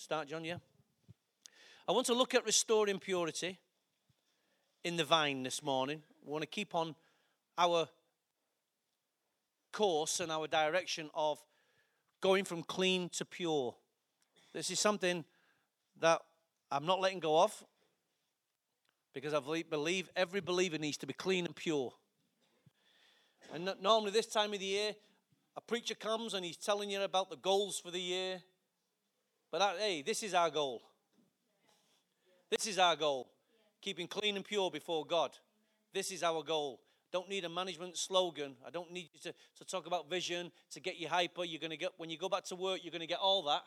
Start, John, yeah? I want to look at restoring purity in the vine this morning. We want to keep on our course and our direction of going from clean to pure. This is something that I'm not letting go of because I believe every believer needs to be clean and pure. And normally, this time of the year, a preacher comes and he's telling you about the goals for the year. But that, hey, this is our goal. This is our goal. Keeping clean and pure before God. This is our goal. Don't need a management slogan. I don't need you to, to talk about vision to get you hyper. You're going to get when you go back to work, you're going to get all that.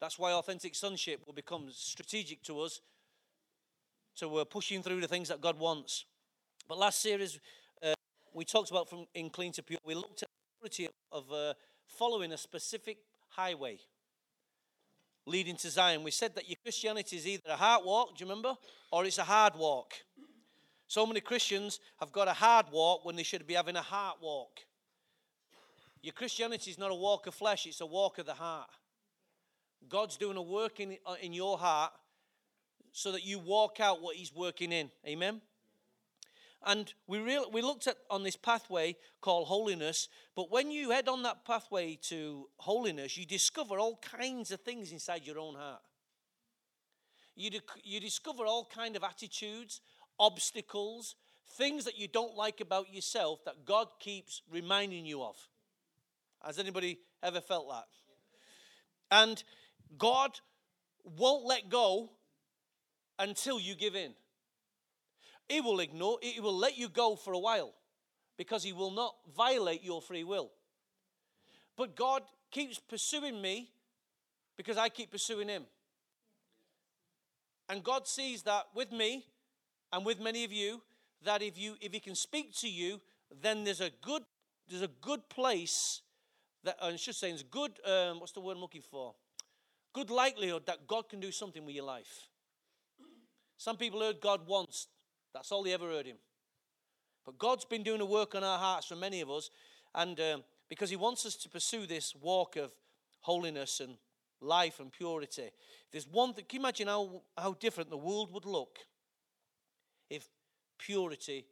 That's why authentic sonship will become strategic to us. So we're pushing through the things that God wants. But last series, uh, we talked about from in clean to pure. We looked at the of uh, following a specific highway leading to Zion. We said that your Christianity is either a heart walk, do you remember, or it's a hard walk. So many Christians have got a hard walk when they should be having a heart walk. Your Christianity is not a walk of flesh, it's a walk of the heart. God's doing a work in, uh, in your heart so that you walk out what He's working in. Amen? And we, real, we looked at on this pathway called holiness, but when you head on that pathway to holiness, you discover all kinds of things inside your own heart. You, you discover all kind of attitudes, obstacles, things that you don't like about yourself that God keeps reminding you of. Has anybody ever felt that? And God won't let go until you give in. He will ignore, he will let you go for a while because he will not violate your free will. But God keeps pursuing me because I keep pursuing him. And God sees that with me and with many of you that if you if he can speak to you, then there's a good there's a good place that I should say it's good um, what's the word I'm looking for? Good likelihood that God can do something with your life. Some people heard God once, that's all they ever heard him. But God's been doing a work on our hearts for many of us, and um, because He wants us to pursue this walk of holiness and life and purity. There's one thing, can you imagine how, how different the world would look if purity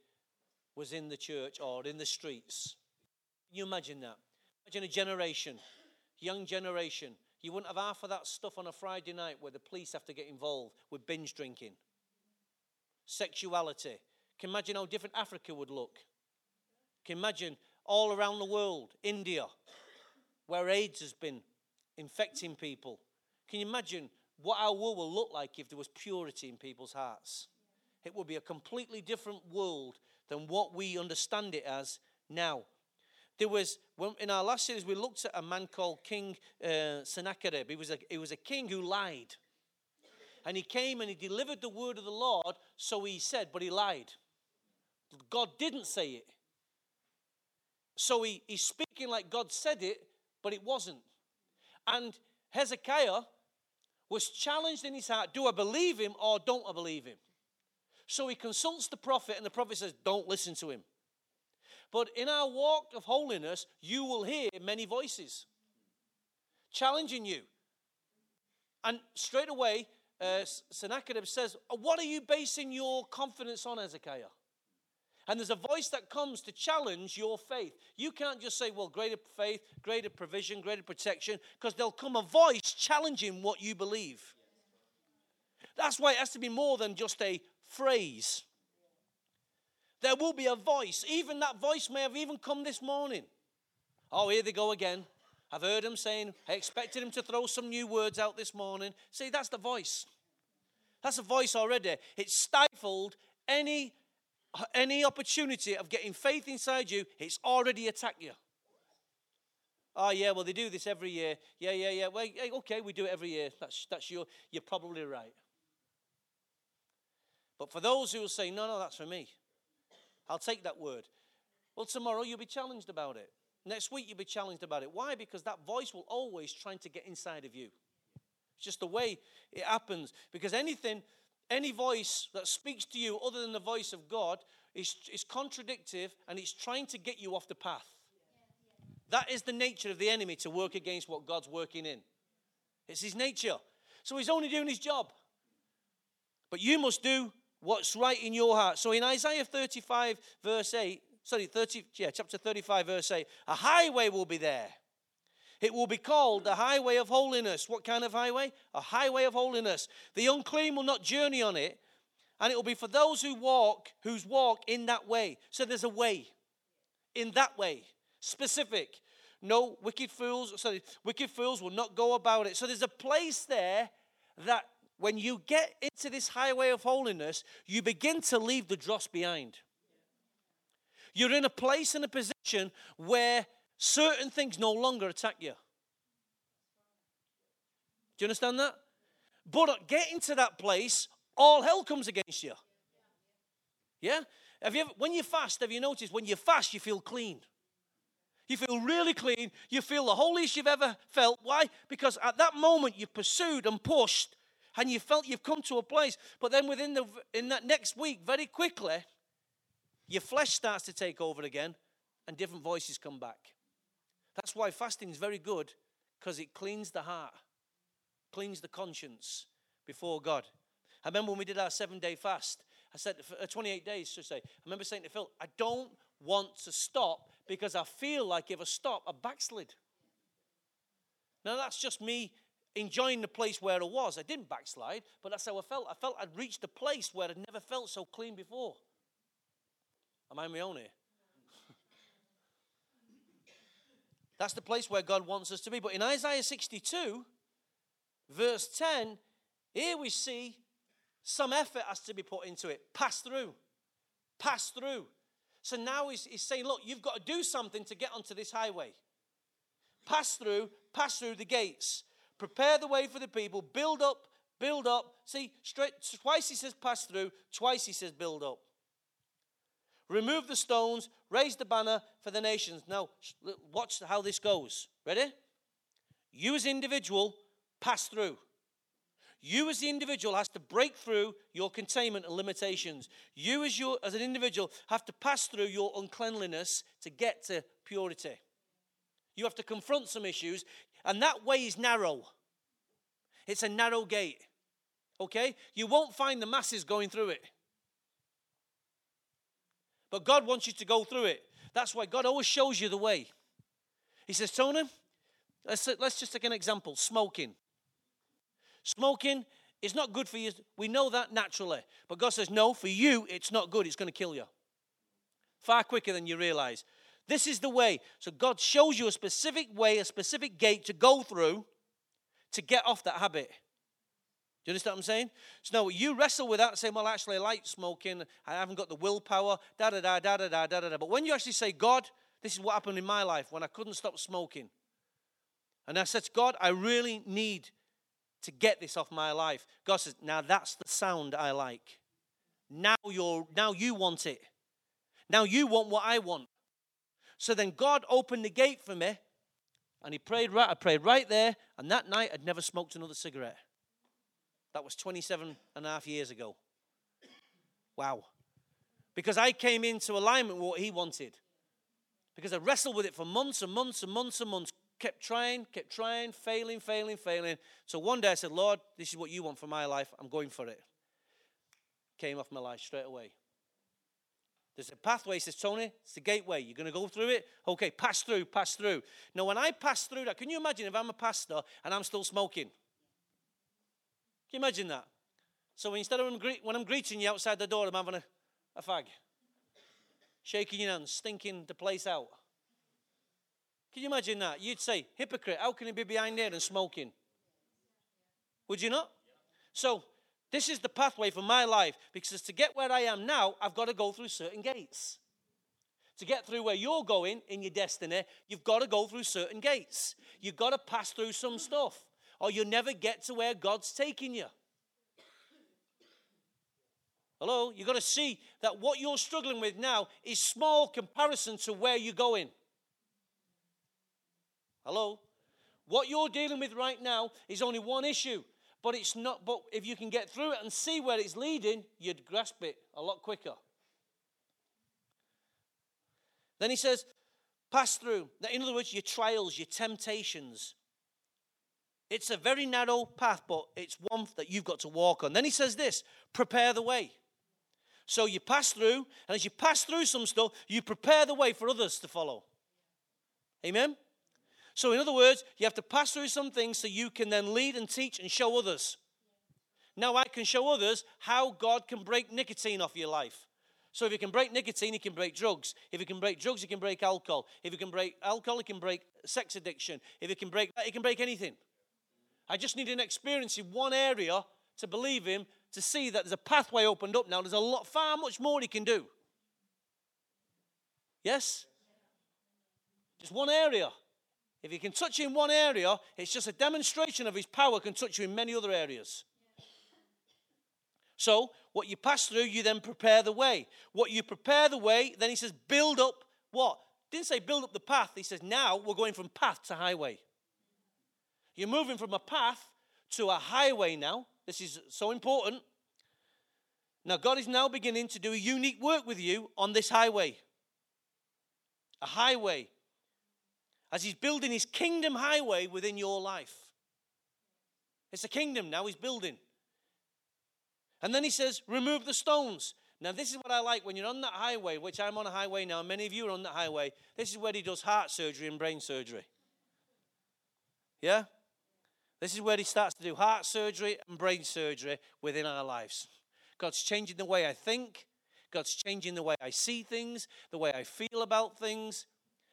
was in the church or in the streets? Can you imagine that? Imagine a generation, young generation. You wouldn't have half of that stuff on a Friday night where the police have to get involved with binge drinking sexuality. Can you imagine how different Africa would look? Can you imagine all around the world, India, where AIDS has been infecting people? Can you imagine what our world will look like if there was purity in people's hearts? It would be a completely different world than what we understand it as now. There was in our last series we looked at a man called King uh, Sennacherib. He was a he was a king who lied. And he came and he delivered the word of the Lord, so he said, but he lied. God didn't say it. So he, he's speaking like God said it, but it wasn't. And Hezekiah was challenged in his heart do I believe him or don't I believe him? So he consults the prophet, and the prophet says, Don't listen to him. But in our walk of holiness, you will hear many voices challenging you. And straight away, uh, Sennacherib says, What are you basing your confidence on, Hezekiah? And there's a voice that comes to challenge your faith. You can't just say, Well, greater faith, greater provision, greater protection, because there'll come a voice challenging what you believe. That's why it has to be more than just a phrase. There will be a voice. Even that voice may have even come this morning. Oh, here they go again. I've heard him saying, I expected him to throw some new words out this morning. See, that's the voice. That's a voice already. It stifled any, any opportunity of getting faith inside you. It's already attacked you. Oh, yeah, well, they do this every year. Yeah, yeah, yeah. Well, okay, we do it every year. That's, that's your, you're probably right. But for those who will say, no, no, that's for me, I'll take that word. Well, tomorrow you'll be challenged about it. Next week, you'll be challenged about it. Why? Because that voice will always trying to get inside of you. It's just the way it happens. Because anything, any voice that speaks to you other than the voice of God is, is contradictive and it's trying to get you off the path. That is the nature of the enemy to work against what God's working in. It's his nature. So he's only doing his job. But you must do what's right in your heart. So in Isaiah 35, verse 8, sorry, 30, yeah, chapter 35, verse 8, a highway will be there. It will be called the highway of holiness. What kind of highway? A highway of holiness. The unclean will not journey on it, and it will be for those who walk, whose walk in that way. So there's a way. In that way. Specific. No wicked fools, sorry, wicked fools will not go about it. So there's a place there that when you get into this highway of holiness, you begin to leave the dross behind. You're in a place and a position where certain things no longer attack you. Do you understand that? But getting to that place, all hell comes against you. Yeah? Have you ever, when you fast, have you noticed when you fast, you feel clean? You feel really clean. You feel the holiest you've ever felt. Why? Because at that moment you pursued and pushed and you felt you've come to a place. But then within the in that next week, very quickly, your flesh starts to take over again and different voices come back. That's why fasting is very good because it cleans the heart, cleans the conscience before God. I remember when we did our seven day fast, I said, uh, 28 days, to say, I remember saying to Phil, I don't want to stop because I feel like if I stop, I backslid. Now, that's just me enjoying the place where I was. I didn't backslide, but that's how I felt. I felt I'd reached a place where I'd never felt so clean before. Am I my own here? that's the place where God wants us to be. But in Isaiah 62, verse 10, here we see some effort has to be put into it. Pass through. Pass through. So now he's, he's saying, look, you've got to do something to get onto this highway. Pass through, pass through the gates. Prepare the way for the people. Build up, build up. See, straight, twice he says pass through, twice he says build up. Remove the stones, raise the banner for the nations. Now, watch how this goes. Ready? You as individual, pass through. You as the individual has to break through your containment and limitations. You as your as an individual have to pass through your uncleanliness to get to purity. You have to confront some issues, and that way is narrow. It's a narrow gate. Okay? You won't find the masses going through it. But God wants you to go through it. That's why God always shows you the way. He says, Tony, let's, let's just take an example smoking. Smoking is not good for you. We know that naturally. But God says, no, for you, it's not good. It's going to kill you. Far quicker than you realize. This is the way. So God shows you a specific way, a specific gate to go through to get off that habit. Do you understand what I'm saying? So now you wrestle with that, saying, "Well, actually, I like smoking. I haven't got the willpower." Da da da da da da da da. But when you actually say, "God, this is what happened in my life when I couldn't stop smoking," and I said, to "God, I really need to get this off my life. God says, Now that's the sound I like. Now you're now you want it. Now you want what I want. So then God opened the gate for me, and he prayed right, I prayed right there, and that night I'd never smoked another cigarette. That was 27 and a half years ago. Wow. Because I came into alignment with what he wanted. Because I wrestled with it for months and months and months and months, kept trying, kept trying, failing, failing, failing. So one day I said, Lord, this is what you want for my life. I'm going for it. Came off my life straight away. There's a pathway, says Tony, it's the gateway. You're going to go through it? Okay, pass through, pass through. Now, when I pass through that, can you imagine if I'm a pastor and I'm still smoking? Can you imagine that? So instead of when I'm greeting you outside the door, I'm having a, a fag, shaking your hands, stinking the place out. Can you imagine that? You'd say, hypocrite, how can he be behind there and smoking? Would you not? So, this is the pathway for my life because to get where I am now, I've got to go through certain gates. To get through where you're going in your destiny, you've got to go through certain gates. You've got to pass through some stuff, Oh, or you'll never get to where God's taking you. Hello? You've got to see that what you're struggling with now is small comparison to where you're going. Hello? What you're dealing with right now is only one issue, but it's not. But if you can get through it and see where it's leading, you'd grasp it a lot quicker. Then he says, pass through. In other words, your trials, your temptations. It's a very narrow path, but it's one that you've got to walk on. Then he says this prepare the way. So you pass through, and as you pass through some stuff, you prepare the way for others to follow. Amen? So, in other words, you have to pass through some things so you can then lead and teach and show others. Now, I can show others how God can break nicotine off your life. So, if he can break nicotine, he can break drugs. If he can break drugs, he can break alcohol. If he can break alcohol, he can break sex addiction. If he can break that, he can break anything. I just need an experience in one area to believe him, to see that there's a pathway opened up now. There's a lot, far much more he can do. Yes? Just one area. If he can touch you in one area, it's just a demonstration of his power can touch you in many other areas. So, what you pass through, you then prepare the way. What you prepare the way, then he says, build up what? Didn't say build up the path. He says, now we're going from path to highway. You're moving from a path to a highway now. This is so important. Now, God is now beginning to do a unique work with you on this highway. A highway as he's building his kingdom highway within your life. It's a kingdom now he's building. And then he says, remove the stones. Now, this is what I like when you're on that highway, which I'm on a highway now, many of you are on that highway. This is where he does heart surgery and brain surgery. Yeah? This is where he starts to do heart surgery and brain surgery within our lives. God's changing the way I think, God's changing the way I see things, the way I feel about things.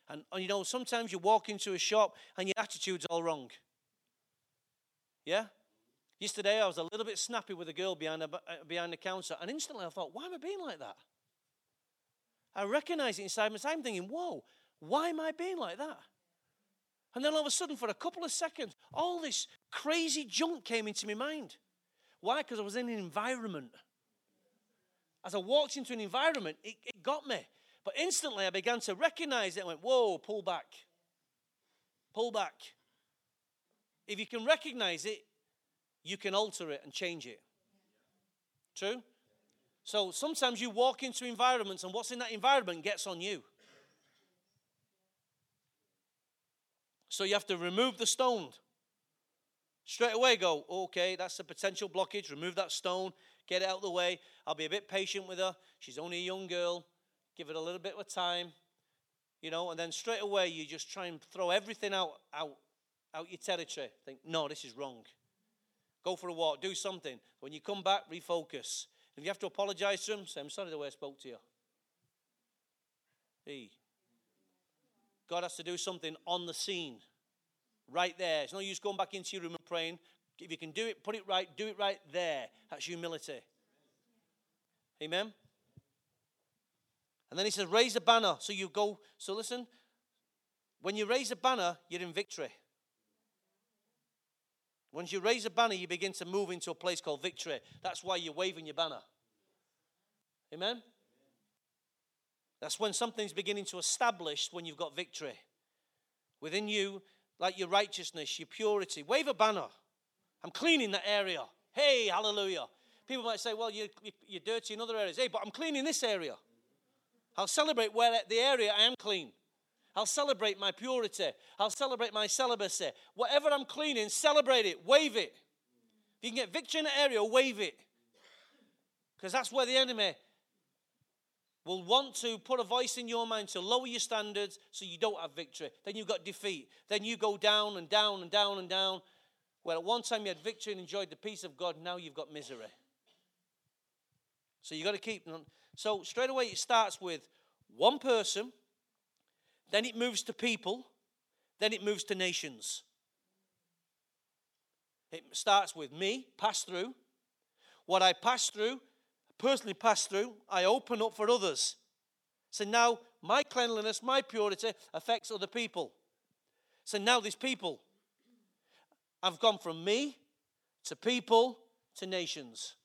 And, and you know, sometimes you walk into a shop and your attitude's all wrong. Yeah? Yesterday, I was a little bit snappy with a girl behind uh, behind the counter, and instantly I thought, why am I being like that? I recognize it inside myself. I'm thinking, whoa, why am I being like that? And then all of a sudden, for a couple of seconds, all this crazy junk came into my mind. Why? Because I was in an environment. As I walked into an environment, it, it got me. But instantly I began to recognize it and went, whoa, pull back. Pull back. If you can recognize it, you can alter it and change it. True? So sometimes you walk into environments and what's in that environment gets on you. So you have to remove the stone. Straight away go, okay, that's a potential blockage. Remove that stone, get it out of the way. I'll be a bit patient with her. She's only a young girl give it a little bit of time, you know, and then straight away you just try and throw everything out, out, out your territory. Think, no, this is wrong. Go for a walk, do something. When you come back, refocus. If you have to apologize to them, say, I'm sorry the way I spoke to you. Hey. God has to do something on the scene, right there. It's no use going back into your room and praying. If you can do it, put it right, do it right there. That's humility. Amen. And then he says, raise a banner. So you go, so listen, when you raise a banner, you're in victory. Once you raise a banner, you begin to move into a place called victory. That's why you're waving your banner. Amen? That's when something's beginning to establish when you've got victory. Within you, like your righteousness, your purity. Wave a banner. I'm cleaning that area. Hey, hallelujah. People might say, well, you're, you're dirty in other areas. Hey, but I'm cleaning this area. I'll celebrate where the area I am clean. I'll celebrate my purity. I'll celebrate my celibacy. Whatever I'm cleaning, celebrate it, wave it. If you can get victory in an area, wave it. Because that's where the enemy will want to put a voice in your mind to lower your standards so you don't have victory. Then you've got defeat. Then you go down and down and down and down. Well, at one time you had victory and enjoyed the peace of God, now you've got misery. So you've got to keep. So straight away it starts with one person, then it moves to people, then it moves to nations. It starts with me, pass through. What I pass through, personally pass through, I open up for others. So now my cleanliness, my purity affects other people. So now these people. I've gone from me to people to nations.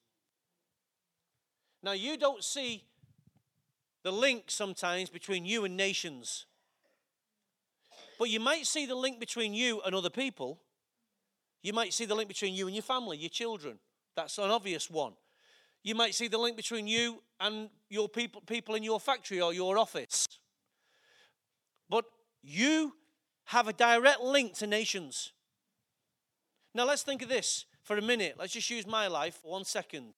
Now, you don't see the link sometimes between you and nations, but you might see the link between you and other people. You might see the link between you and your family, your children. That's an obvious one. You might see the link between you and your people, people in your factory or your office. But you have a direct link to nations. Now let's think of this for a minute. Let's just use my life for one second.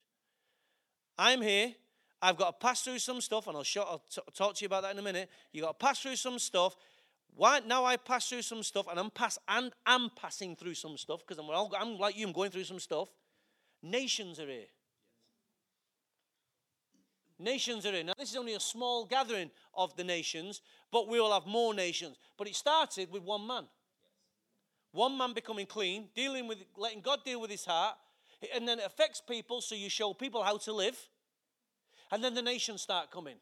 I'm here. I've got to pass through some stuff, and I'll, show, I'll t- talk to you about that in a minute. You've got to pass through some stuff. Why now I pass through some stuff, and I'm pass and am passing through some stuff because I'm, I'm like you. I'm going through some stuff. Nations are here. Nations are in. Now, this is only a small gathering of the nations, but we will have more nations. But it started with one man. One man becoming clean, dealing with, letting God deal with his heart, and then it affects people, so you show people how to live, and then the nations start coming.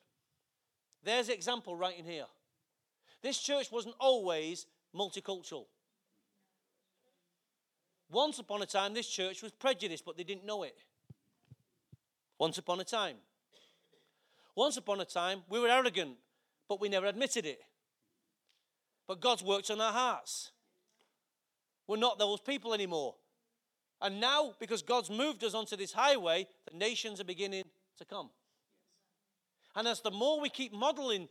There's example right in here. This church wasn't always multicultural. Once upon a time, this church was prejudiced, but they didn't know it. Once upon a time. Once upon a time, we were arrogant, but we never admitted it. But God's worked on our hearts. We're not those people anymore. And now, because God's moved us onto this highway, the nations are beginning to come. And as the more we keep modeling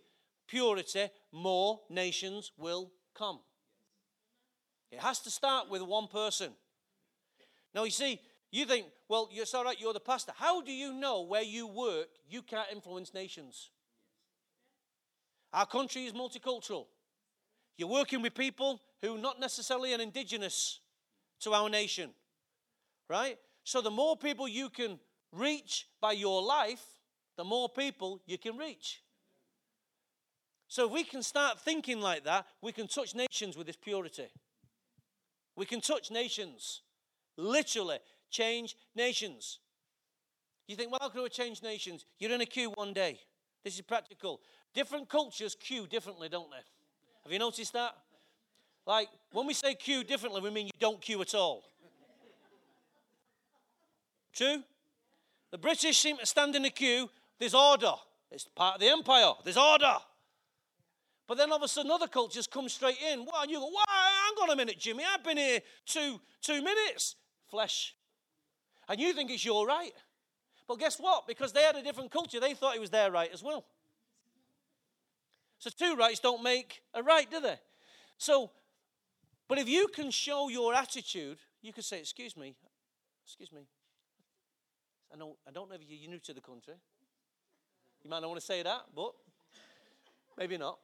purity, more nations will come. It has to start with one person. Now, you see, you think, well, it's all right, you're the pastor. How do you know where you work you can't influence nations? Our country is multicultural. You're working with people who are not necessarily an indigenous to our nation, right? So the more people you can reach by your life, the more people you can reach. So if we can start thinking like that, we can touch nations with this purity. We can touch nations, literally change nations. You think, well, how can we change nations? You're in a queue one day. This is practical. Different cultures queue differently, don't they? Have you noticed that? Like, when we say queue differently, we mean you don't queue at all. True? The British seem to stand in a queue. There's order. It's part of the empire. There's order. But then all of a sudden, other cultures come straight in. Well, and you go, "Why? hang on a minute, Jimmy. I've been here two, two minutes. Flesh. And you think it's your right. But guess what? Because they had a different culture, they thought it was their right as well. So two rights don't make a right, do they? So, but if you can show your attitude, you can say, excuse me, excuse me. I, know, I don't know if you're new to the country. You might not want to say that, but maybe not.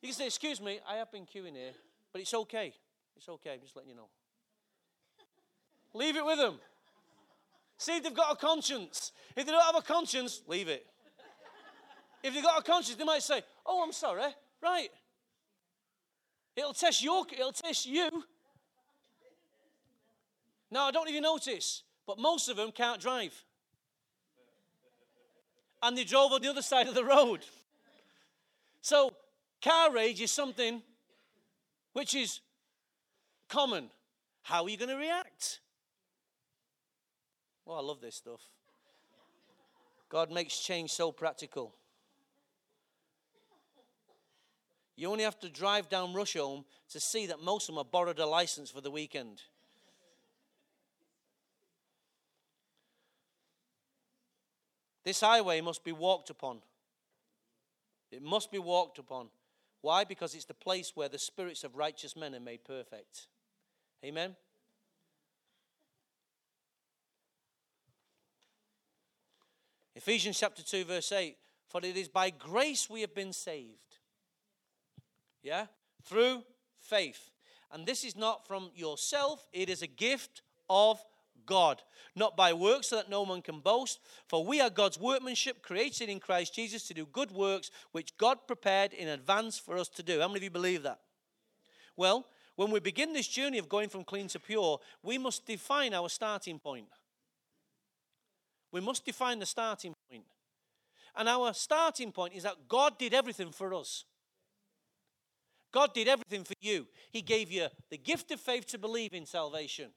You can say, excuse me, I have been queuing here, but it's okay. It's okay, I'm just letting you know. Leave it with them. See if they've got a conscience. If they don't have a conscience, leave it. If they've got a conscience, they might say, Oh, I'm sorry. Right. It'll test your it'll test you. Now I don't even notice, but most of them can't drive. And they drove on the other side of the road. So car rage is something which is common. How are you going to react? Oh, I love this stuff. God makes change so practical. You only have to drive down Rusholme to see that most of them have borrowed a license for the weekend. This highway must be walked upon. It must be walked upon. Why? Because it's the place where the spirits of righteous men are made perfect. Amen? Ephesians chapter 2, verse 8 For it is by grace we have been saved. Yeah? Through faith. And this is not from yourself, it is a gift of God, not by works, so that no one can boast. For we are God's workmanship, created in Christ Jesus to do good works, which God prepared in advance for us to do. How many of you believe that? Well, when we begin this journey of going from clean to pure, we must define our starting point. We must define the starting point. And our starting point is that God did everything for us. God did everything for you. He gave you the gift of faith to believe in salvation.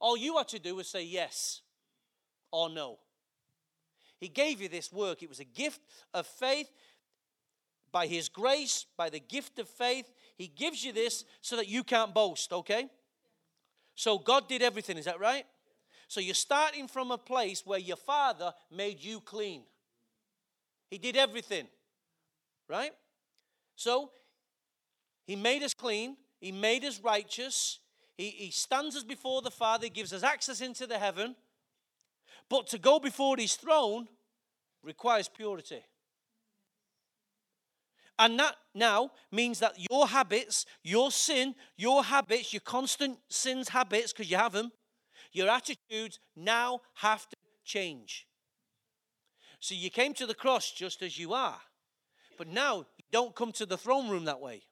All you had to do was say yes or no. He gave you this work. It was a gift of faith by His grace, by the gift of faith. He gives you this so that you can't boast, okay? So God did everything, is that right? So you're starting from a place where your father made you clean. He did everything, right? So he made us clean, he made us righteous, he, he stands us before the Father, he gives us access into the heaven. But to go before his throne requires purity. And that now means that your habits, your sin, your habits, your constant sins habits, because you have them, your attitudes now have to change. So you came to the cross just as you are. But now you don't come to the throne room that way.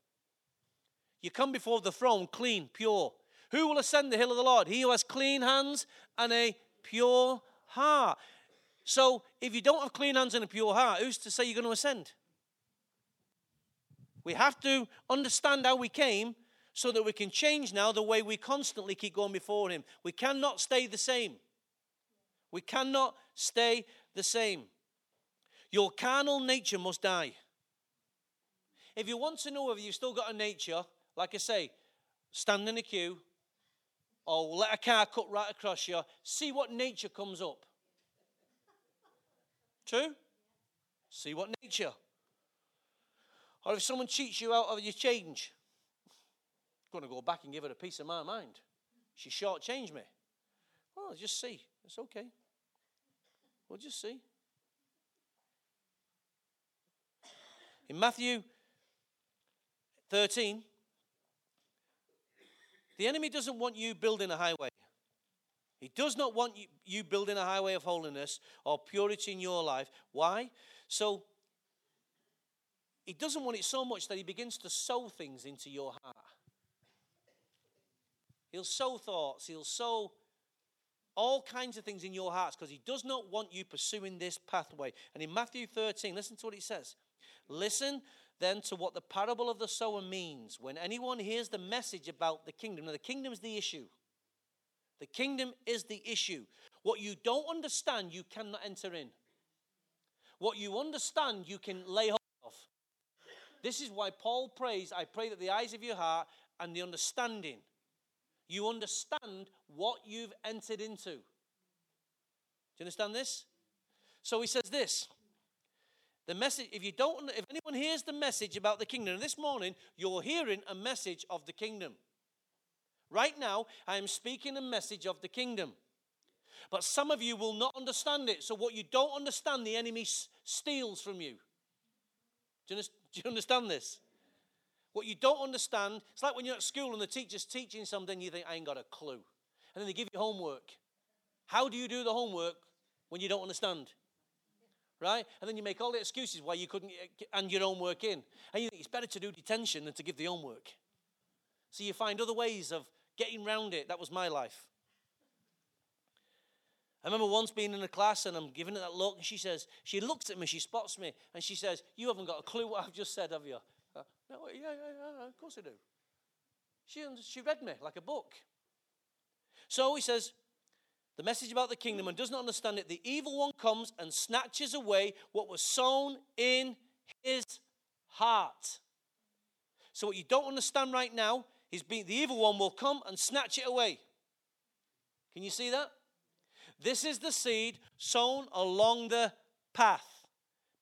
You come before the throne clean, pure. Who will ascend the hill of the Lord? He who has clean hands and a pure heart. So if you don't have clean hands and a pure heart, who's to say you're going to ascend? We have to understand how we came so that we can change now the way we constantly keep going before Him. We cannot stay the same. We cannot stay the same. Your carnal nature must die. If you want to know whether you've still got a nature, like I say, stand in a queue or let a car cut right across you, see what nature comes up. True? See what nature. Or if someone cheats you out of your change, going to go back and give her a piece of my mind. She shortchanged me. Well, just see. It's okay. We'll just see. In Matthew 13, the enemy doesn't want you building a highway. He does not want you, you building a highway of holiness or purity in your life. Why? So, he doesn't want it so much that he begins to sow things into your heart. He'll sow thoughts, he'll sow all kinds of things in your hearts because he does not want you pursuing this pathway. And in Matthew 13, listen to what he says. Listen then to what the parable of the sower means. When anyone hears the message about the kingdom, now the kingdom is the issue. The kingdom is the issue. What you don't understand, you cannot enter in. What you understand, you can lay hold of. This is why Paul prays, I pray that the eyes of your heart and the understanding, you understand what you've entered into. Do you understand this? So he says this the message, if you don't, if anyone hears the message about the kingdom, this morning you're hearing a message of the kingdom. Right now, I am speaking a message of the kingdom. But some of you will not understand it. So, what you don't understand, the enemy steals from you. Do you, do you understand this? What you don't understand, it's like when you're at school and the teacher's teaching something, you think, I ain't got a clue. And then they give you homework. How do you do the homework when you don't understand? right? And then you make all the excuses why you couldn't hand your homework in. And you think it's better to do detention than to give the homework. So you find other ways of getting around it. That was my life. I remember once being in a class and I'm giving it that look, and she says, she looks at me, she spots me, and she says, You haven't got a clue what I've just said, have you? No, yeah, yeah, yeah, of course I do. She, she read me like a book. So he says, the message about the kingdom and does not understand it, the evil one comes and snatches away what was sown in his heart. So, what you don't understand right now is being, the evil one will come and snatch it away. Can you see that? This is the seed sown along the path.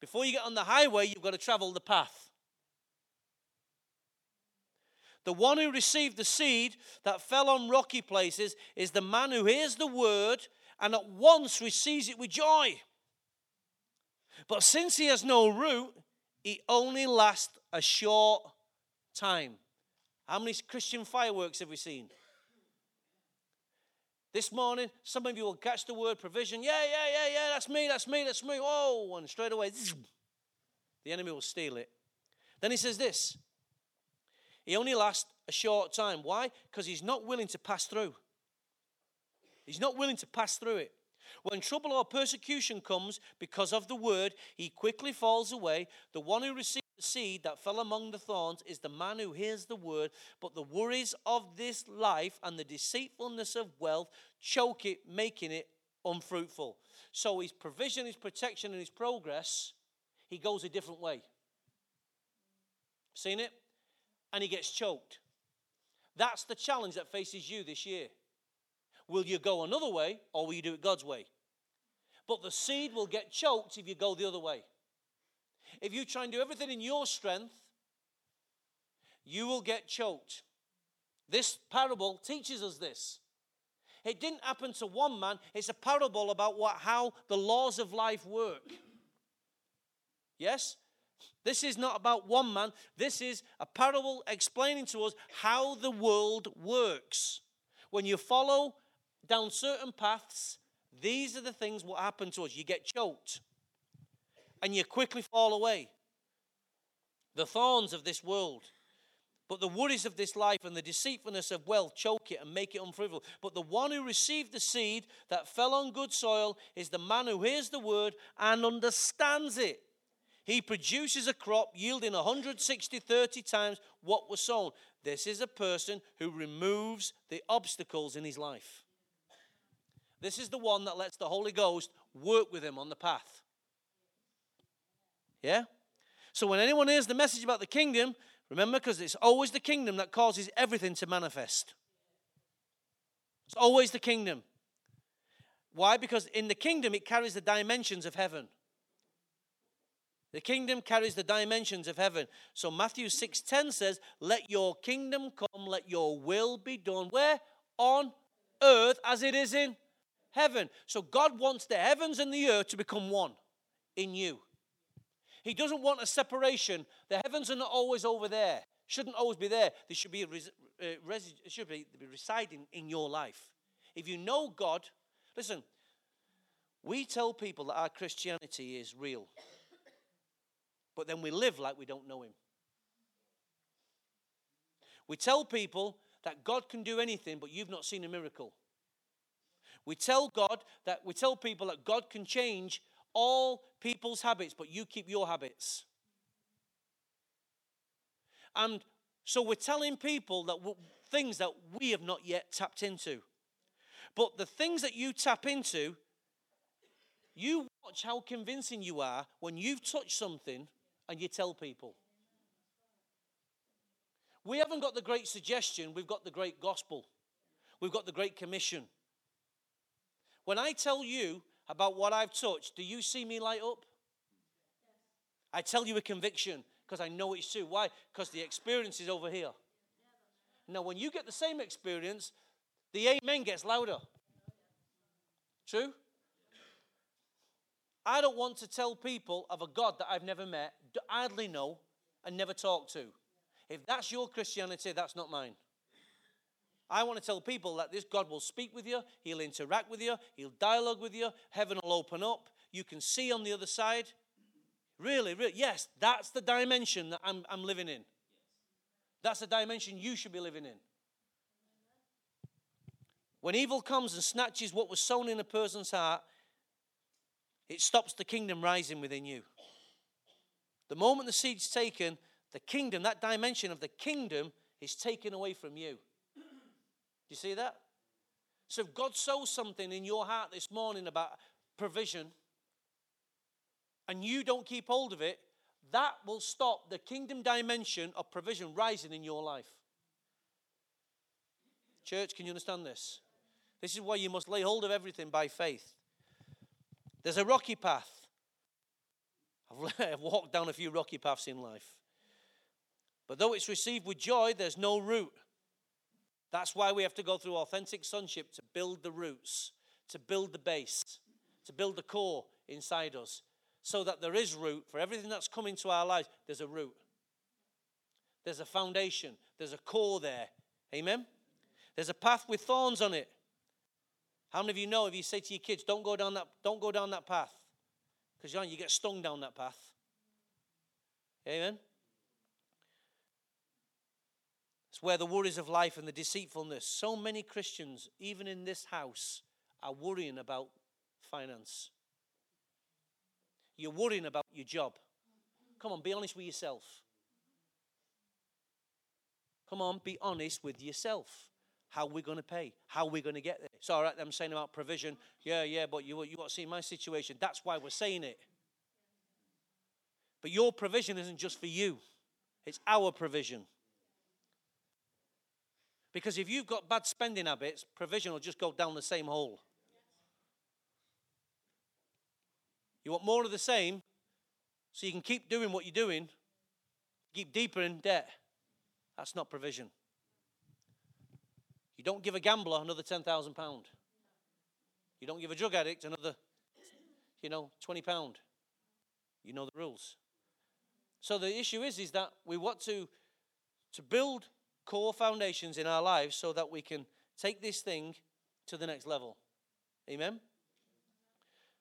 Before you get on the highway, you've got to travel the path. The one who received the seed that fell on rocky places is the man who hears the word and at once receives it with joy. But since he has no root, he only lasts a short time. How many Christian fireworks have we seen? This morning, some of you will catch the word provision. Yeah, yeah, yeah, yeah, that's me, that's me, that's me. Oh, and straight away, the enemy will steal it. Then he says this he only lasts a short time. Why? Because he's not willing to pass through. He's not willing to pass through it. When trouble or persecution comes because of the word, he quickly falls away. The one who received the seed that fell among the thorns is the man who hears the word, but the worries of this life and the deceitfulness of wealth choke it, making it unfruitful. So his provision, his protection, and his progress, he goes a different way. Seen it? And he gets choked. That's the challenge that faces you this year. Will you go another way or will you do it God's way? But the seed will get choked if you go the other way. If you try and do everything in your strength, you will get choked. This parable teaches us this. It didn't happen to one man, it's a parable about what, how the laws of life work. Yes? This is not about one man. This is a parable explaining to us how the world works. When you follow down certain paths, these are the things what happen to us. You get choked and you quickly fall away. The thorns of this world. But the worries of this life and the deceitfulness of wealth choke it and make it unfruitful. But the one who received the seed that fell on good soil is the man who hears the word and understands it he produces a crop yielding 160, 30 times what was sown. This is a person who removes the obstacles in his life. This is the one that lets the Holy Ghost work with him on the path. Yeah? So when anyone hears the message about the kingdom, remember, because it's always the kingdom that causes everything to manifest. It's always the kingdom. Why? Because in the kingdom, it carries the dimensions of heaven. The kingdom carries the dimensions of heaven. So Matthew 6:10 says, "Let your kingdom come, let your will be done where? On earth as it is in heaven." So God wants the heavens and the earth to become one in you. He doesn't want a separation. The heavens are not always over there. Shouldn't always be there. They should be, res- uh, res- should be, be residing in your life. If you know God, listen, we tell people that our Christianity is real but then we live like we don't know Him. We tell people that God can do anything, but you've not seen a miracle. We tell God that we tell people that God can change all people's habits, but you keep your habits. And so we're telling people that things that we have not yet tapped into. But the things that you tap into, you watch how convincing you are when you've touched something and you tell people. We haven't got the great suggestion, we've got the great gospel. We've got the great commission. When I tell you about what I've touched, do you see me light up? I tell you a conviction because I know it's true. Why? Because the experience is over here. Now, when you get the same experience, the amen gets louder. True? I don't want to tell people of a God that I've never met, hardly know, and never talk to. If that's your Christianity, that's not mine. I want to tell people that this God will speak with you, He'll interact with you, He'll dialogue with you, heaven will open up, you can see on the other side. Really, really, yes, that's the dimension that I'm, I'm living in. That's the dimension you should be living in. When evil comes and snatches what was sown in a person's heart, it stops the kingdom rising within you. The moment the seed's taken, the kingdom, that dimension of the kingdom, is taken away from you. Do you see that? So if God sows something in your heart this morning about provision, and you don't keep hold of it, that will stop the kingdom dimension of provision rising in your life. Church, can you understand this? This is why you must lay hold of everything by faith. There's a rocky path. I've walked down a few rocky paths in life. But though it's received with joy, there's no root. That's why we have to go through authentic sonship to build the roots, to build the base, to build the core inside us, so that there is root for everything that's come into our lives. There's a root, there's a foundation, there's a core there. Amen? There's a path with thorns on it. How many of you know if you say to your kids, don't go down that, don't go down that path? Because John, you get stung down that path. Amen? It's where the worries of life and the deceitfulness. So many Christians, even in this house, are worrying about finance. You're worrying about your job. Come on, be honest with yourself. Come on, be honest with yourself. How are we going to pay? How are we going to get there? It's all right, I'm saying about provision. Yeah, yeah, but you, you got to see my situation. That's why we're saying it. But your provision isn't just for you, it's our provision. Because if you've got bad spending habits, provision will just go down the same hole. You want more of the same so you can keep doing what you're doing, keep deeper in debt. That's not provision. You don't give a gambler another £10,000. You don't give a drug addict another, you know, £20. You know the rules. So the issue is, is that we want to, to build core foundations in our lives so that we can take this thing to the next level. Amen?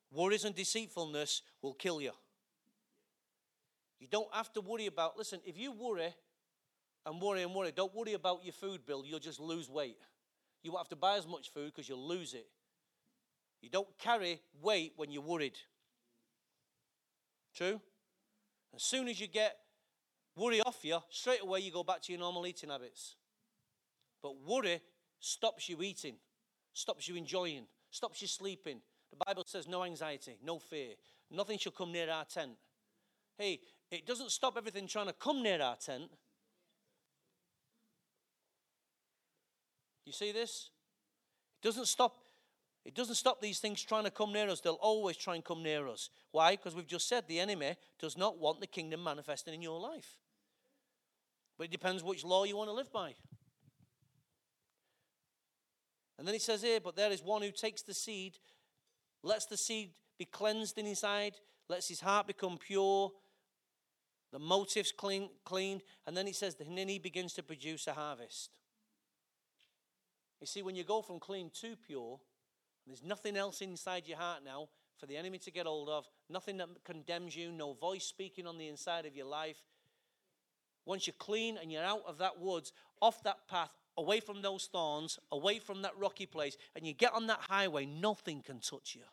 Worries and deceitfulness will kill you. You don't have to worry about, listen, if you worry and worry and worry, don't worry about your food bill, you'll just lose weight. You won't have to buy as much food because you'll lose it. You don't carry weight when you're worried. True? As soon as you get worry off you, straight away you go back to your normal eating habits. But worry stops you eating, stops you enjoying, stops you sleeping. The Bible says no anxiety, no fear. Nothing shall come near our tent. Hey, it doesn't stop everything trying to come near our tent. You see this? It doesn't stop it doesn't stop these things trying to come near us. They'll always try and come near us. Why? Because we've just said the enemy does not want the kingdom manifesting in your life. But it depends which law you want to live by. And then he says here, but there is one who takes the seed, lets the seed be cleansed in his inside, lets his heart become pure, the motives clean, cleaned, and then he says, then he begins to produce a harvest. You see, when you go from clean to pure, there's nothing else inside your heart now for the enemy to get hold of, nothing that condemns you, no voice speaking on the inside of your life. Once you're clean and you're out of that woods, off that path, away from those thorns, away from that rocky place, and you get on that highway, nothing can touch you.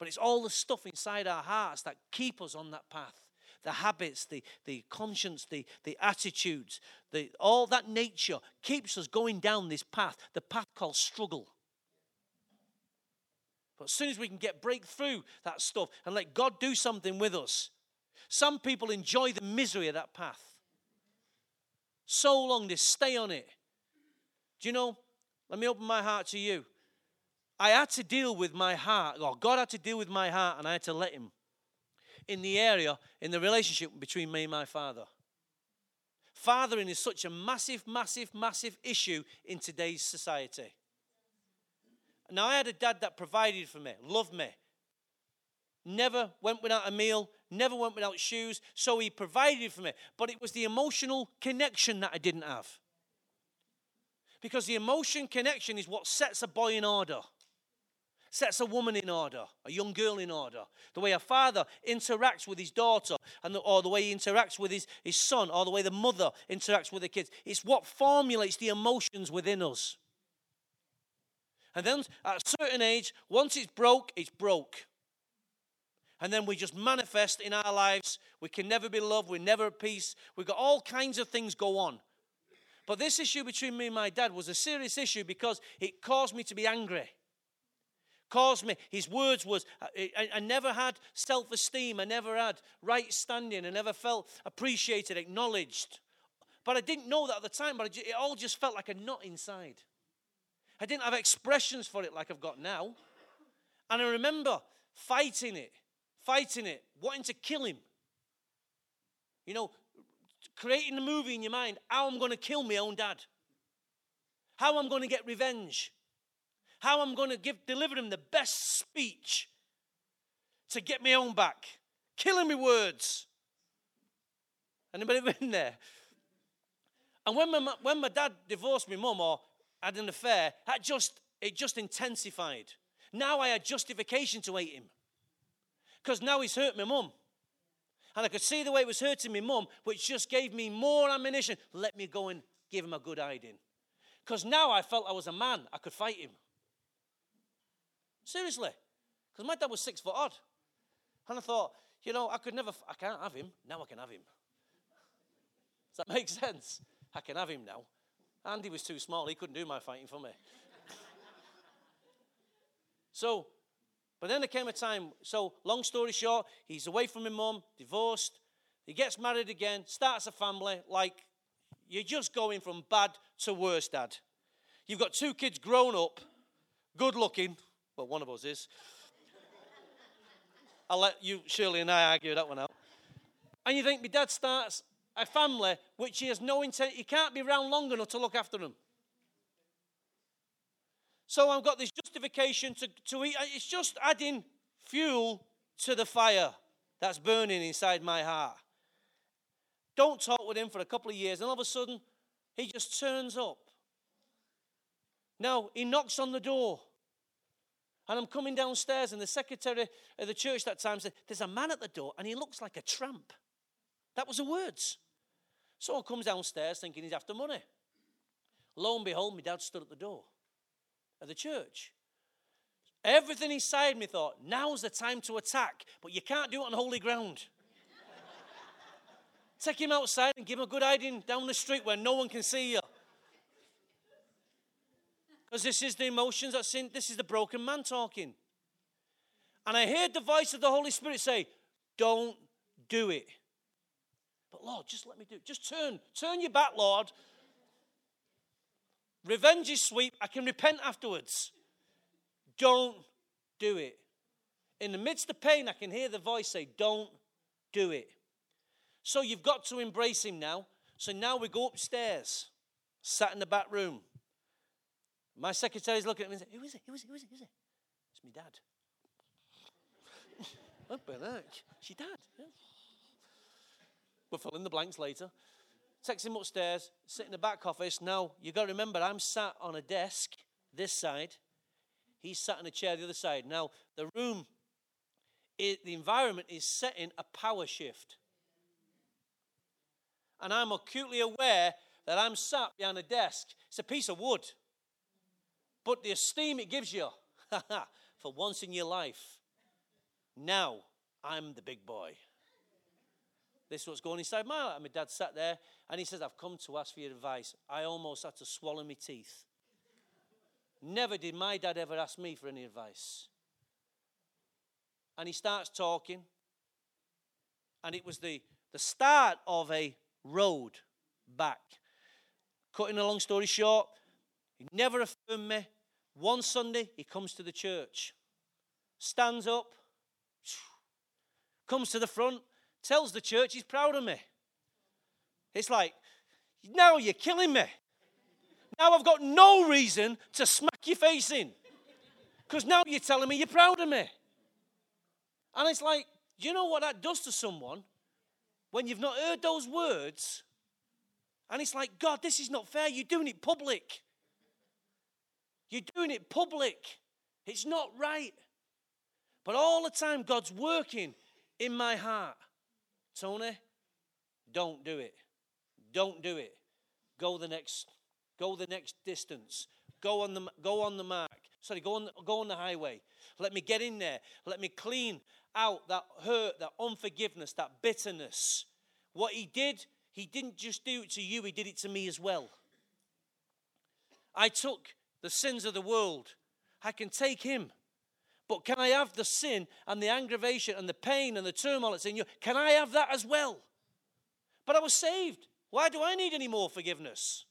But it's all the stuff inside our hearts that keep us on that path. The habits, the, the conscience, the, the attitudes, the, all that nature keeps us going down this path, the path called struggle. But as soon as we can get break through that stuff and let God do something with us, some people enjoy the misery of that path. So long they stay on it. Do you know? Let me open my heart to you. I had to deal with my heart, or God had to deal with my heart, and I had to let Him in the area, in the relationship between me and my father. Fathering is such a massive, massive, massive issue in today's society. Now, I had a dad that provided for me, loved me, never went without a meal, never went without shoes, so he provided for me. But it was the emotional connection that I didn't have. Because the emotion connection is what sets a boy in order, sets a woman in order, a young girl in order. The way a father interacts with his daughter, and the, or the way he interacts with his, his son, or the way the mother interacts with the kids. It's what formulates the emotions within us. And then at a certain age, once it's broke, it's broke. And then we just manifest in our lives. We can never be loved. We're never at peace. We've got all kinds of things go on. But this issue between me and my dad was a serious issue because it caused me to be angry. Caused me, his words was, uh, I, I never had self esteem. I never had right standing. I never felt appreciated, acknowledged. But I didn't know that at the time, but it all just felt like a knot inside. I didn't have expressions for it like I've got now. And I remember fighting it, fighting it, wanting to kill him. You know, creating the movie in your mind how I'm going to kill my own dad, how I'm going to get revenge, how I'm going to give deliver him the best speech to get me own back, killing me words. Anybody been there? And when my, when my dad divorced my mum or had an affair, that just it just intensified. Now I had justification to hate him. Because now he's hurt my mum. And I could see the way it was hurting my mum, which just gave me more ammunition. Let me go and give him a good hiding. Because now I felt I was a man, I could fight him. Seriously. Because my dad was six foot odd. And I thought, you know, I could never, I can't have him. Now I can have him. Does that make sense? I can have him now. Andy was too small, he couldn't do my fighting for me. so, but then there came a time, so long story short, he's away from his mum, divorced, he gets married again, starts a family, like you're just going from bad to worse, Dad. You've got two kids grown up, good looking, well, one of us is. I'll let you, Shirley, and I argue that one out. And you think, my dad starts a family which he has no intent, he can't be around long enough to look after them. So I've got this justification to, to eat. It's just adding fuel to the fire that's burning inside my heart. Don't talk with him for a couple of years, and all of a sudden, he just turns up. Now, he knocks on the door. And I'm coming downstairs, and the secretary of the church that time said, There's a man at the door, and he looks like a tramp. That was the words. So I comes downstairs thinking he's after money. Lo and behold, my dad stood at the door of the church. Everything inside me thought, now's the time to attack, but you can't do it on holy ground. Take him outside and give him a good hiding down the street where no one can see you. Because this is the emotions that sin, this is the broken man talking. And I heard the voice of the Holy Spirit say, Don't do it. But Lord, just let me do it. Just turn, turn your back, Lord. Revenge is sweet. I can repent afterwards. Don't do it. In the midst of pain, I can hear the voice say, Don't do it. So you've got to embrace him now. So now we go upstairs, sat in the back room. My secretary's looking at me and saying, Who is it? Who is it? Who is it? Who is it? It's my dad. what the heck? Your dad. Yeah. We'll fill in the blanks later. Takes him upstairs, sit in the back office. Now, you've got to remember, I'm sat on a desk this side. He's sat in a chair the other side. Now, the room, it, the environment is setting a power shift. And I'm acutely aware that I'm sat behind a desk. It's a piece of wood. But the esteem it gives you, for once in your life, now I'm the big boy. This is what's going inside my life. My dad sat there and he says, I've come to ask for your advice. I almost had to swallow my teeth. Never did my dad ever ask me for any advice. And he starts talking, and it was the, the start of a road back. Cutting a long story short, he never me. One Sunday, he comes to the church, stands up, comes to the front, tells the church he's proud of me. It's like, now you're killing me. Now I've got no reason to smack your face in. Because now you're telling me you're proud of me. And it's like, you know what that does to someone when you've not heard those words? And it's like, God, this is not fair. You're doing it public. You're doing it public. It's not right. But all the time, God's working in my heart. Tony, don't do it. Don't do it. Go the next, go the next distance. Go on the go on the mark. Sorry, go on go on the highway. Let me get in there. Let me clean out that hurt, that unforgiveness, that bitterness. What he did, he didn't just do it to you, he did it to me as well. I took the sins of the world. I can take him. But can I have the sin and the aggravation and the pain and the turmoil that's in you? Can I have that as well? But I was saved. Why do I need any more forgiveness?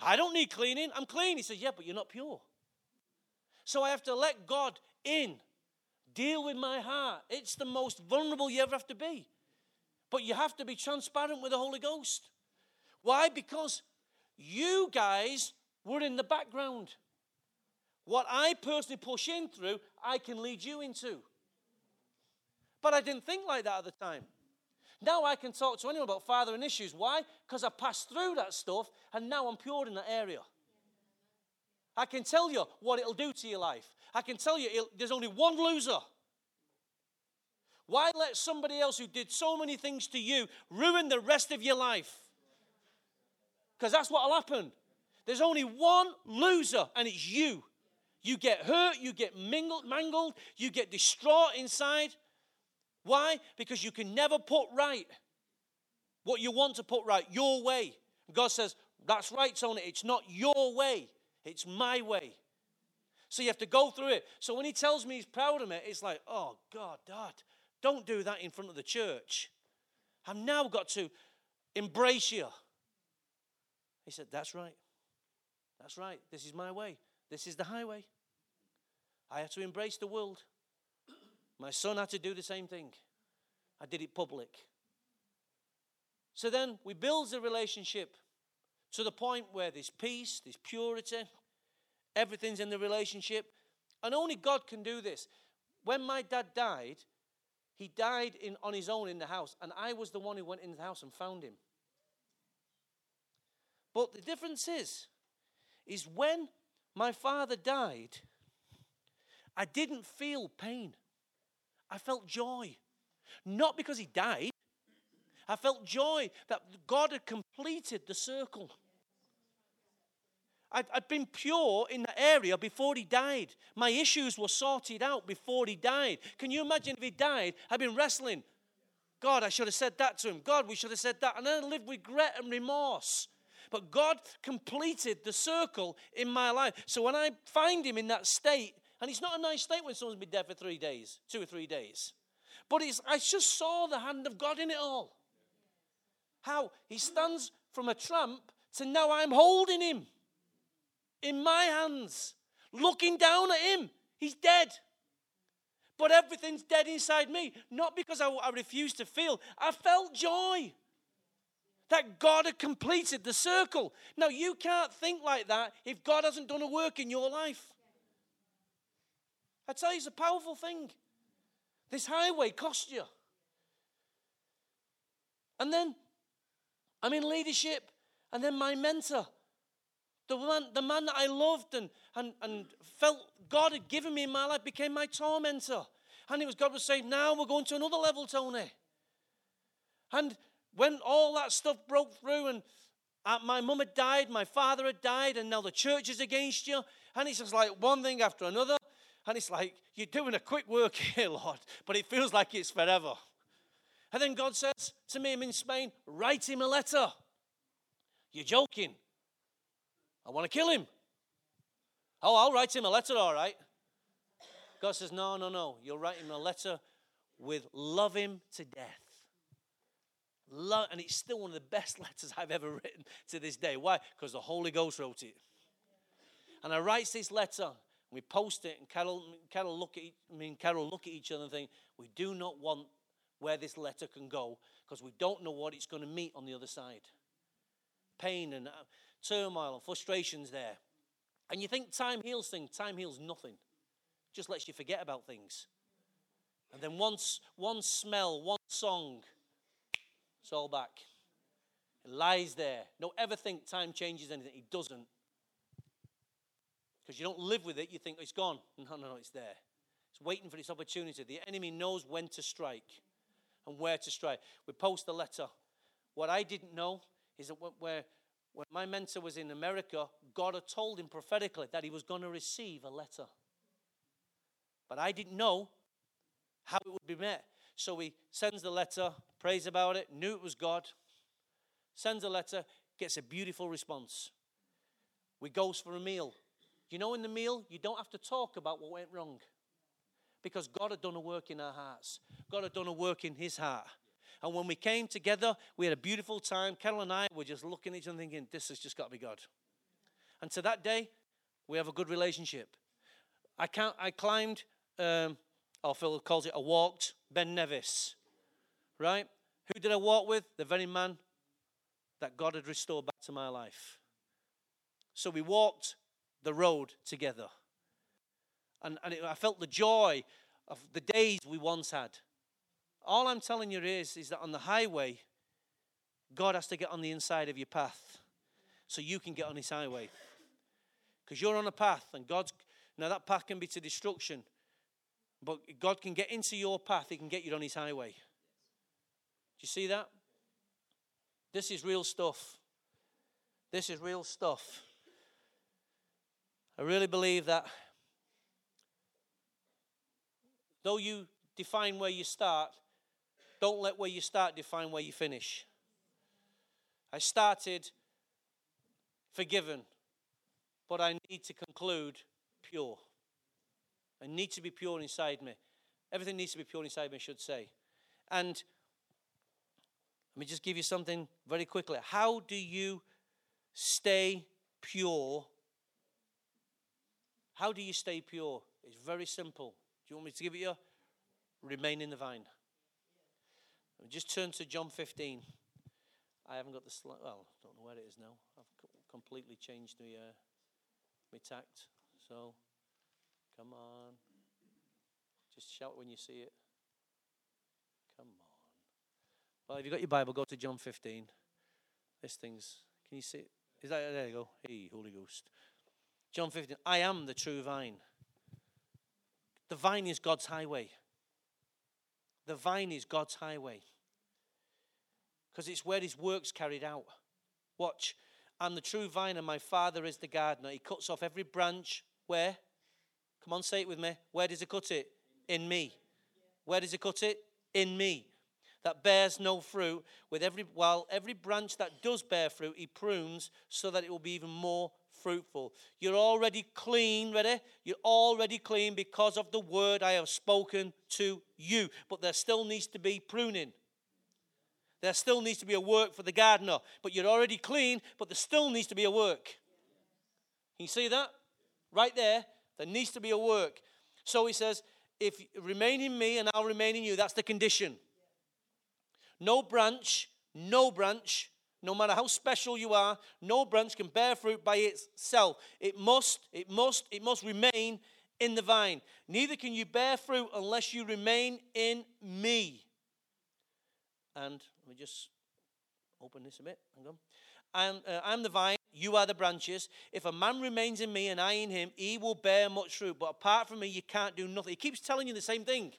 I don't need cleaning. I'm clean. He says, Yeah, but you're not pure. So I have to let God in, deal with my heart. It's the most vulnerable you ever have to be. But you have to be transparent with the Holy Ghost. Why? Because you guys were in the background. What I personally push in through, I can lead you into. But I didn't think like that at the time. Now I can talk to anyone about fathering issues. Why? Because I passed through that stuff and now I'm pure in that area. I can tell you what it'll do to your life. I can tell you there's only one loser. Why let somebody else who did so many things to you ruin the rest of your life? Because that's what will happen. There's only one loser, and it's you. You get hurt, you get mingled, mangled, you get distraught inside. Why? Because you can never put right what you want to put right your way. God says, That's right, Tony, it's not your way, it's my way. So you have to go through it. So when he tells me he's proud of me, it's like, Oh, God, Dad, don't do that in front of the church. I've now got to embrace you. He said, That's right. That's right. This is my way. This is the highway. I had to embrace the world. My son had to do the same thing. I did it public. So then we build the relationship to the point where there's peace, there's purity, Everything's in the relationship. And only God can do this. When my dad died, he died in, on his own in the house, and I was the one who went into the house and found him. But the difference is, is when my father died, I didn't feel pain. I felt joy. Not because he died, I felt joy that God had completed the circle. I'd, I'd been pure in that area before he died. My issues were sorted out before he died. Can you imagine if he died? I'd been wrestling. God, I should have said that to him. God, we should have said that. And then I lived with regret and remorse. But God completed the circle in my life. So when I find him in that state, and it's not a nice state when someone's been dead for three days, two or three days. But it's, I just saw the hand of God in it all. How he stands from a tramp to now I'm holding him in my hands, looking down at him. He's dead. But everything's dead inside me. Not because I, I refuse to feel, I felt joy that God had completed the circle. Now, you can't think like that if God hasn't done a work in your life. I tell you, it's a powerful thing. This highway cost you. And then I'm in leadership, and then my mentor the man, the man that I loved and, and, and felt God had given me in my life became my tormentor. And it was God was saying, now we're going to another level, Tony. And when all that stuff broke through and uh, my mum had died, my father had died, and now the church is against you. And it's just like one thing after another. And it's like, you're doing a quick work here, Lord, but it feels like it's forever. And then God says to me, I'm in Spain, write him a letter. You're joking. I want to kill him. Oh, I'll write him a letter, all right. God says, No, no, no. You'll write him a letter with love him to death. Love, and it's still one of the best letters I've ever written to this day. Why? Because the Holy Ghost wrote it. And I write this letter, we post it, and Carol, Carol look at, I mean, Carol look at each other and think, we do not want where this letter can go because we don't know what it's going to meet on the other side. Pain and uh, turmoil and frustrations there. And you think time heals things. Time heals nothing. Just lets you forget about things. And then once one smell, one song, it's all back. It lies there. Don't ever think time changes anything. It doesn't. Because you don't live with it, you think it's gone. No, no, no, it's there. It's waiting for this opportunity. The enemy knows when to strike and where to strike. We post a letter. What I didn't know is that where when my mentor was in America, God had told him prophetically that he was going to receive a letter. But I didn't know how it would be met. So he sends the letter, prays about it, knew it was God, sends a letter, gets a beautiful response. We goes for a meal. You know, in the meal, you don't have to talk about what went wrong because God had done a work in our hearts. God had done a work in his heart. And when we came together, we had a beautiful time. Carol and I were just looking at each other thinking, this has just got to be God. And to that day, we have a good relationship. I, can't, I climbed, um, or Phil calls it, a walked Ben Nevis, right? Who did I walk with? The very man that God had restored back to my life. So we walked the road together. And, and it, I felt the joy of the days we once had. All I'm telling you is, is that on the highway, God has to get on the inside of your path so you can get on his highway. Because you're on a path, and God's now that path can be to destruction, but God can get into your path, He can get you on His highway. Do you see that? This is real stuff. This is real stuff. I really believe that though you define where you start, don't let where you start define where you finish. I started forgiven, but I need to conclude pure. I need to be pure inside me. Everything needs to be pure inside me, I should say. And let me just give you something very quickly. How do you stay pure? How do you stay pure? It's very simple. Do you want me to give it you? Remain in the vine. Let me Just turn to John 15. I haven't got the slide. Well, I don't know where it is now. I've completely changed the uh, my tact. So, come on. Just shout when you see it. Come on. Well, if you've got your Bible, go to John 15. This thing's, can you see it? Is that, there you go. Hey, Holy Ghost. John 15. I am the true vine. The vine is God's highway. The vine is God's highway. Because it's where his work's carried out. Watch. I'm the true vine, and my father is the gardener. He cuts off every branch. Where? Come on, say it with me. Where does he cut it? In me. Where does he cut it? In me. That bears no fruit. With every while every branch that does bear fruit, he prunes so that it will be even more fruitful. You're already clean, ready? You're already clean because of the word I have spoken to you. But there still needs to be pruning. There still needs to be a work for the gardener. But you're already clean, but there still needs to be a work. Can you see that? Right there, there needs to be a work. So he says, if remain in me and I'll remain in you, that's the condition. No branch, no branch no matter how special you are, no branch can bear fruit by itself. It must, it must, it must remain in the vine. Neither can you bear fruit unless you remain in me. And let me just open this a bit. Hang on. And, uh, I'm the vine, you are the branches. If a man remains in me and I in him, he will bear much fruit. But apart from me, you can't do nothing. He keeps telling you the same thing.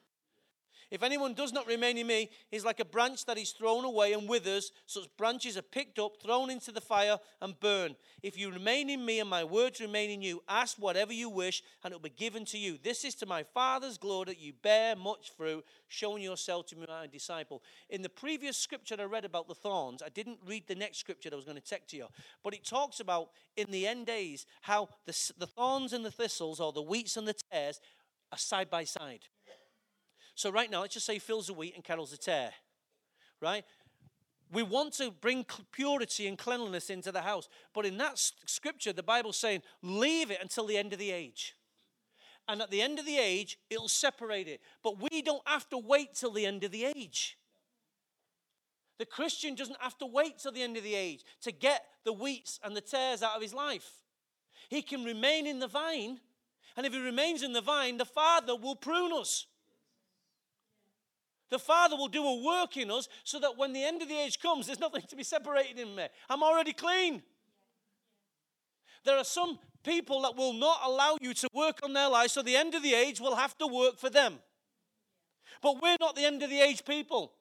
If anyone does not remain in me, he's like a branch that is thrown away and withers. Such branches are picked up, thrown into the fire, and burn. If you remain in me and my words remain in you, ask whatever you wish, and it will be given to you. This is to my Father's glory that you bear much fruit, showing yourself to be my disciple. In the previous scripture I read about the thorns, I didn't read the next scripture that I was going to take to you, but it talks about in the end days how the, the thorns and the thistles, or the wheats and the tares, are side by side. So, right now, let's just say Phil's a wheat and Carol's a tare, right? We want to bring purity and cleanliness into the house. But in that scripture, the Bible's saying, leave it until the end of the age. And at the end of the age, it'll separate it. But we don't have to wait till the end of the age. The Christian doesn't have to wait till the end of the age to get the wheats and the tares out of his life. He can remain in the vine, and if he remains in the vine, the Father will prune us. The Father will do a work in us so that when the end of the age comes, there's nothing to be separated in me. I'm already clean. There are some people that will not allow you to work on their lives, so the end of the age will have to work for them. But we're not the end of the age people.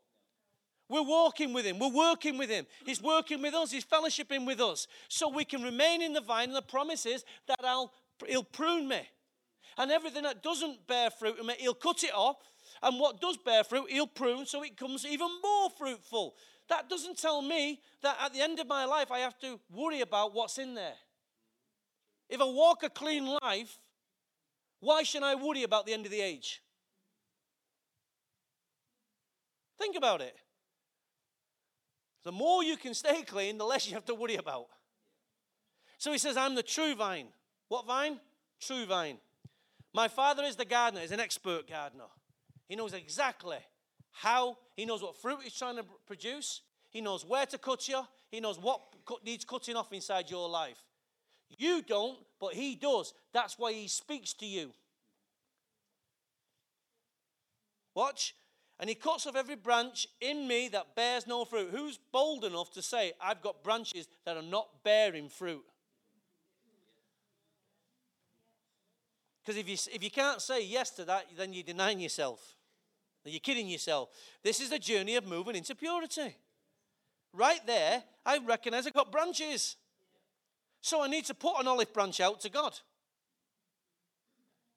We're walking with Him. We're working with Him. He's working with us. He's fellowshipping with us. So we can remain in the vine. And the promise is that I'll, He'll prune me. And everything that doesn't bear fruit in me, He'll cut it off and what does bear fruit, he'll prune so it comes even more fruitful. That doesn't tell me that at the end of my life I have to worry about what's in there. If I walk a clean life, why should I worry about the end of the age? Think about it. The more you can stay clean, the less you have to worry about. So he says, I'm the true vine. What vine? True vine. My father is the gardener, he's an expert gardener. He knows exactly how, he knows what fruit he's trying to produce, he knows where to cut you, he knows what needs cutting off inside your life. You don't, but he does. That's why he speaks to you. Watch. And he cuts off every branch in me that bears no fruit. Who's bold enough to say, I've got branches that are not bearing fruit? Because if you, if you can't say yes to that, then you're denying yourself. You're kidding yourself. This is the journey of moving into purity. Right there, I recognize I've got branches. So I need to put an olive branch out to God.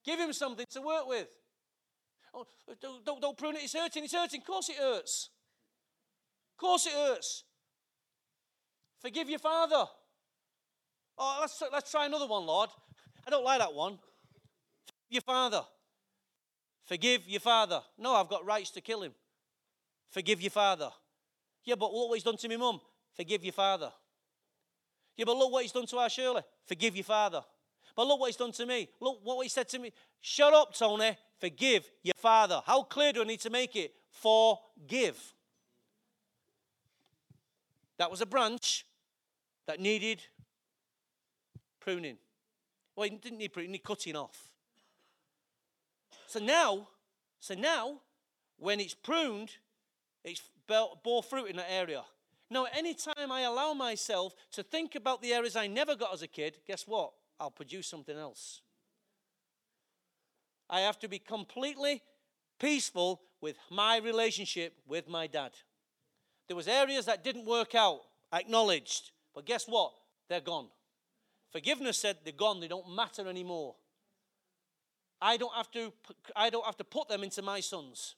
Give him something to work with. Oh, don't, don't, don't prune it, it's hurting, it's hurting. Of course it hurts. Of course it hurts. Forgive your father. Oh, let's, let's try another one, Lord. I don't like that one. Forgive your father. Forgive your father. No, I've got rights to kill him. Forgive your father. Yeah, but look what he's done to my mum. Forgive your father. Yeah, but look what he's done to our Shirley. Forgive your father. But look what he's done to me. Look what he said to me. Shut up, Tony. Forgive your father. How clear do I need to make it? Forgive. That was a branch that needed pruning. Well, he didn't need pruning, he need cutting off. So now, so now, when it's pruned, it's bore fruit in that area. Now, anytime I allow myself to think about the areas I never got as a kid, guess what? I'll produce something else. I have to be completely peaceful with my relationship with my dad. There was areas that didn't work out, acknowledged. But guess what? They're gone. Forgiveness said they're gone, they don't matter anymore. I don't have to I don't have to put them into my sons.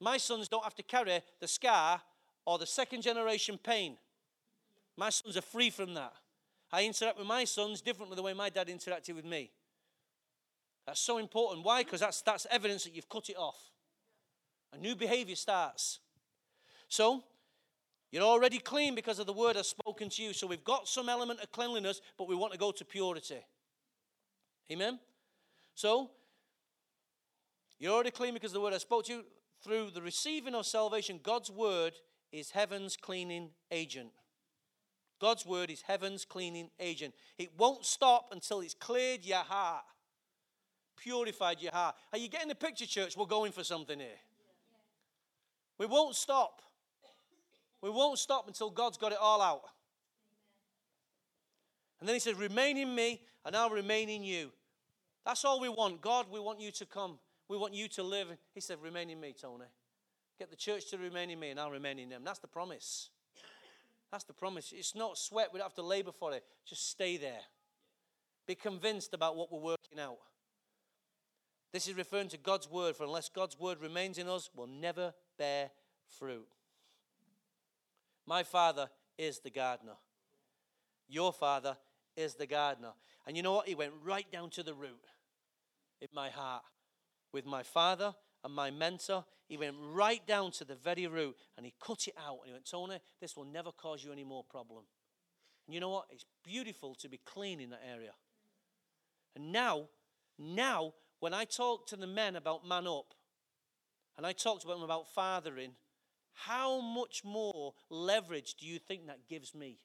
My sons don't have to carry the scar or the second generation pain. My sons are free from that. I interact with my sons differently the way my dad interacted with me. That's so important. Why? Because that's, that's evidence that you've cut it off. A new behavior starts. So, you're already clean because of the word I've spoken to you. So, we've got some element of cleanliness, but we want to go to purity. Amen? So, you're already clean because the word I spoke to you. Through the receiving of salvation, God's word is heaven's cleaning agent. God's word is heaven's cleaning agent. It won't stop until it's cleared your heart purified your heart. Are you getting the picture, church? We're going for something here. We won't stop. We won't stop until God's got it all out. And then he says, Remain in me, and I'll remain in you. That's all we want. God, we want you to come. We want you to live. He said, Remain in me, Tony. Get the church to remain in me, and I'll remain in them. That's the promise. That's the promise. It's not sweat. We don't have to labor for it. Just stay there. Be convinced about what we're working out. This is referring to God's word, for unless God's word remains in us, we'll never bear fruit. My father is the gardener. Your father is the gardener. And you know what? He went right down to the root in my heart. With my father and my mentor, he went right down to the very root and he cut it out. And he went, Tony, this will never cause you any more problem. And you know what? It's beautiful to be clean in that area. And now, now when I talk to the men about man up, and I talked to them about fathering, how much more leverage do you think that gives me?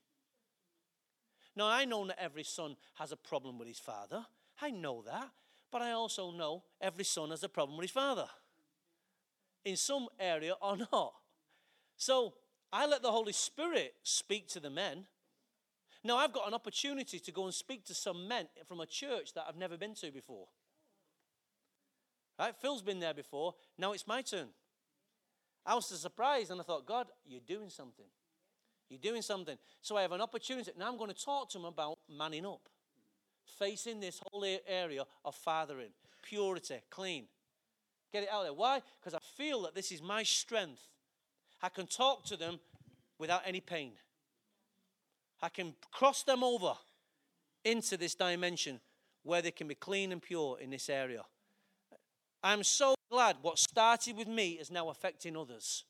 Now, I know that every son has a problem with his father. I know that. But I also know every son has a problem with his father in some area or not. So I let the Holy Spirit speak to the men. Now, I've got an opportunity to go and speak to some men from a church that I've never been to before. Right? Phil's been there before. Now it's my turn. I was surprised and I thought, God, you're doing something. You're doing something. So I have an opportunity. Now I'm going to talk to them about manning up, facing this whole area of fathering, purity, clean. Get it out there. Why? Because I feel that this is my strength. I can talk to them without any pain. I can cross them over into this dimension where they can be clean and pure in this area. I'm so glad what started with me is now affecting others.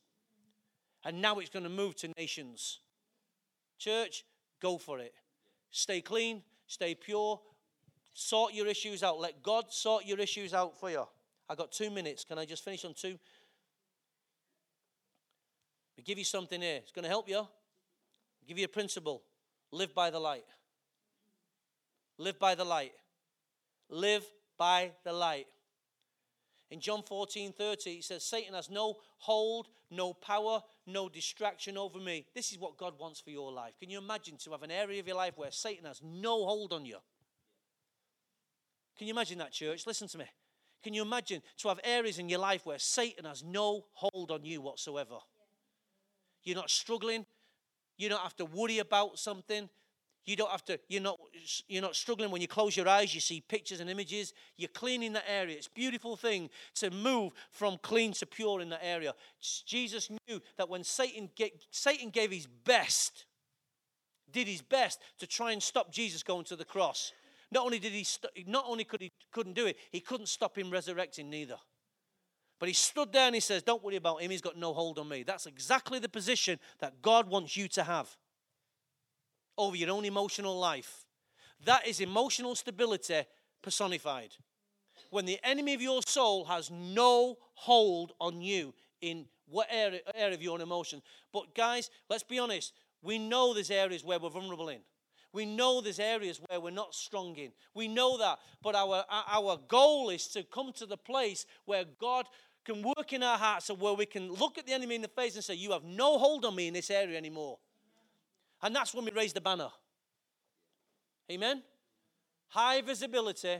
And now it's going to move to nations. Church, go for it. Stay clean, stay pure, sort your issues out. Let God sort your issues out for you. I got two minutes. Can I just finish on two? We give you something here. It's going to help you. Give you a principle. Live by the light. Live by the light. Live by the light. In John 14 30, he says, Satan has no hold, no power, no distraction over me. This is what God wants for your life. Can you imagine to have an area of your life where Satan has no hold on you? Can you imagine that, church? Listen to me. Can you imagine to have areas in your life where Satan has no hold on you whatsoever? You're not struggling. You don't have to worry about something. You don't have to, you're not, you're not struggling when you close your eyes, you see pictures and images. You're cleaning that area. It's a beautiful thing to move from clean to pure in that area. Jesus knew that when Satan, get, Satan gave his best, did his best to try and stop Jesus going to the cross. Not only did he, st- not only could he couldn't do it, he couldn't stop him resurrecting neither. But he stood there and he says, "Don't worry about him. He's got no hold on me." That's exactly the position that God wants you to have over your own emotional life. That is emotional stability personified. When the enemy of your soul has no hold on you in what area, area of your emotion. But guys, let's be honest. We know there's areas where we're vulnerable in. We know there's areas where we're not strong in. We know that. But our, our goal is to come to the place where God can work in our hearts and where we can look at the enemy in the face and say, You have no hold on me in this area anymore. And that's when we raise the banner. Amen? High visibility,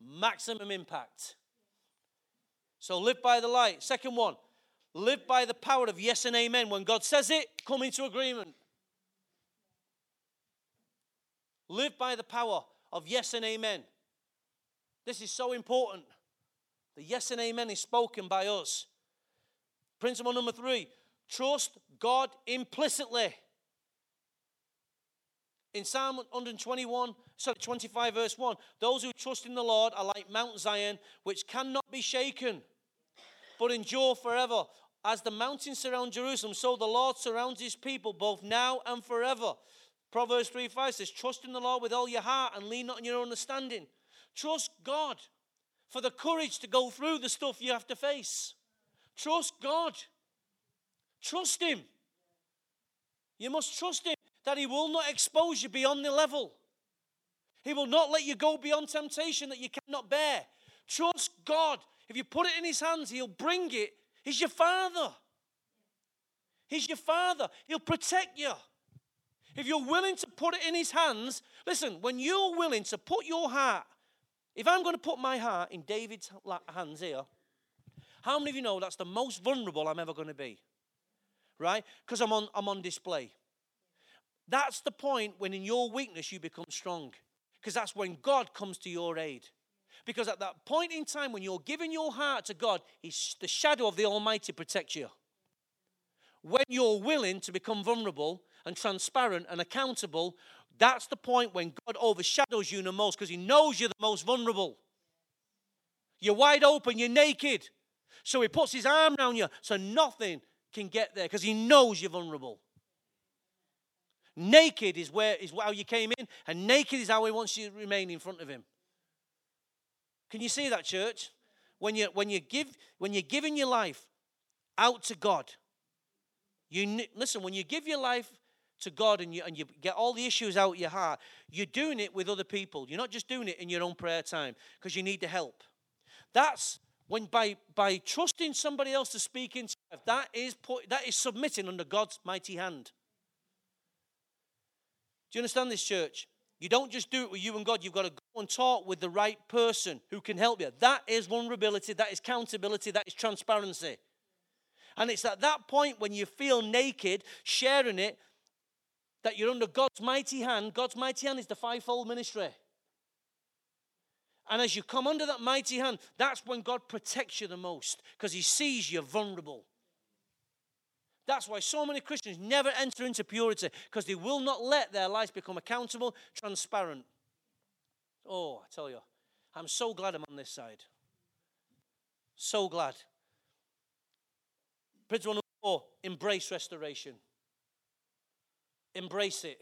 maximum impact. So live by the light. Second one, live by the power of yes and amen. When God says it, come into agreement. Live by the power of yes and amen. This is so important. The yes and amen is spoken by us. Principle number three trust God implicitly. In Psalm 121, sorry, 25, verse 1, those who trust in the Lord are like Mount Zion, which cannot be shaken, but endure forever. As the mountains surround Jerusalem, so the Lord surrounds his people both now and forever. Proverbs 3 5 says, Trust in the Lord with all your heart and lean not on your understanding. Trust God for the courage to go through the stuff you have to face. Trust God. Trust Him. You must trust Him that He will not expose you beyond the level. He will not let you go beyond temptation that you cannot bear. Trust God. If you put it in His hands, He'll bring it. He's your Father. He's your Father. He'll protect you. If you're willing to put it in His hands, listen, when you're willing to put your heart, if I'm going to put my heart in David's hands here, how many of you know that's the most vulnerable I'm ever going to be? Right? Because I'm on, I'm on display. That's the point when in your weakness you become strong. Because that's when God comes to your aid. Because at that point in time when you're giving your heart to God, He's the shadow of the Almighty protects you. When you're willing to become vulnerable, and transparent and accountable, that's the point when God overshadows you the most because He knows you're the most vulnerable. You're wide open, you're naked. So He puts His arm around you so nothing can get there because He knows you're vulnerable. Naked is where is how you came in, and naked is how He wants you to remain in front of Him. Can you see that, church? When you when you give when you're giving your life out to God, you listen. When you give your life to God and you, and you get all the issues out your heart, you're doing it with other people. You're not just doing it in your own prayer time because you need the help. That's when by, by trusting somebody else to speak into that is, put, that is submitting under God's mighty hand. You understand this, church? You don't just do it with you and God. You've got to go and talk with the right person who can help you. That is vulnerability. That is accountability. That is transparency. And it's at that point when you feel naked, sharing it, that you're under God's mighty hand. God's mighty hand is the fivefold ministry. And as you come under that mighty hand, that's when God protects you the most because He sees you are vulnerable. That's why so many Christians never enter into purity because they will not let their lives become accountable, transparent. Oh, I tell you, I'm so glad I'm on this side. So glad. Number four embrace restoration. Embrace it.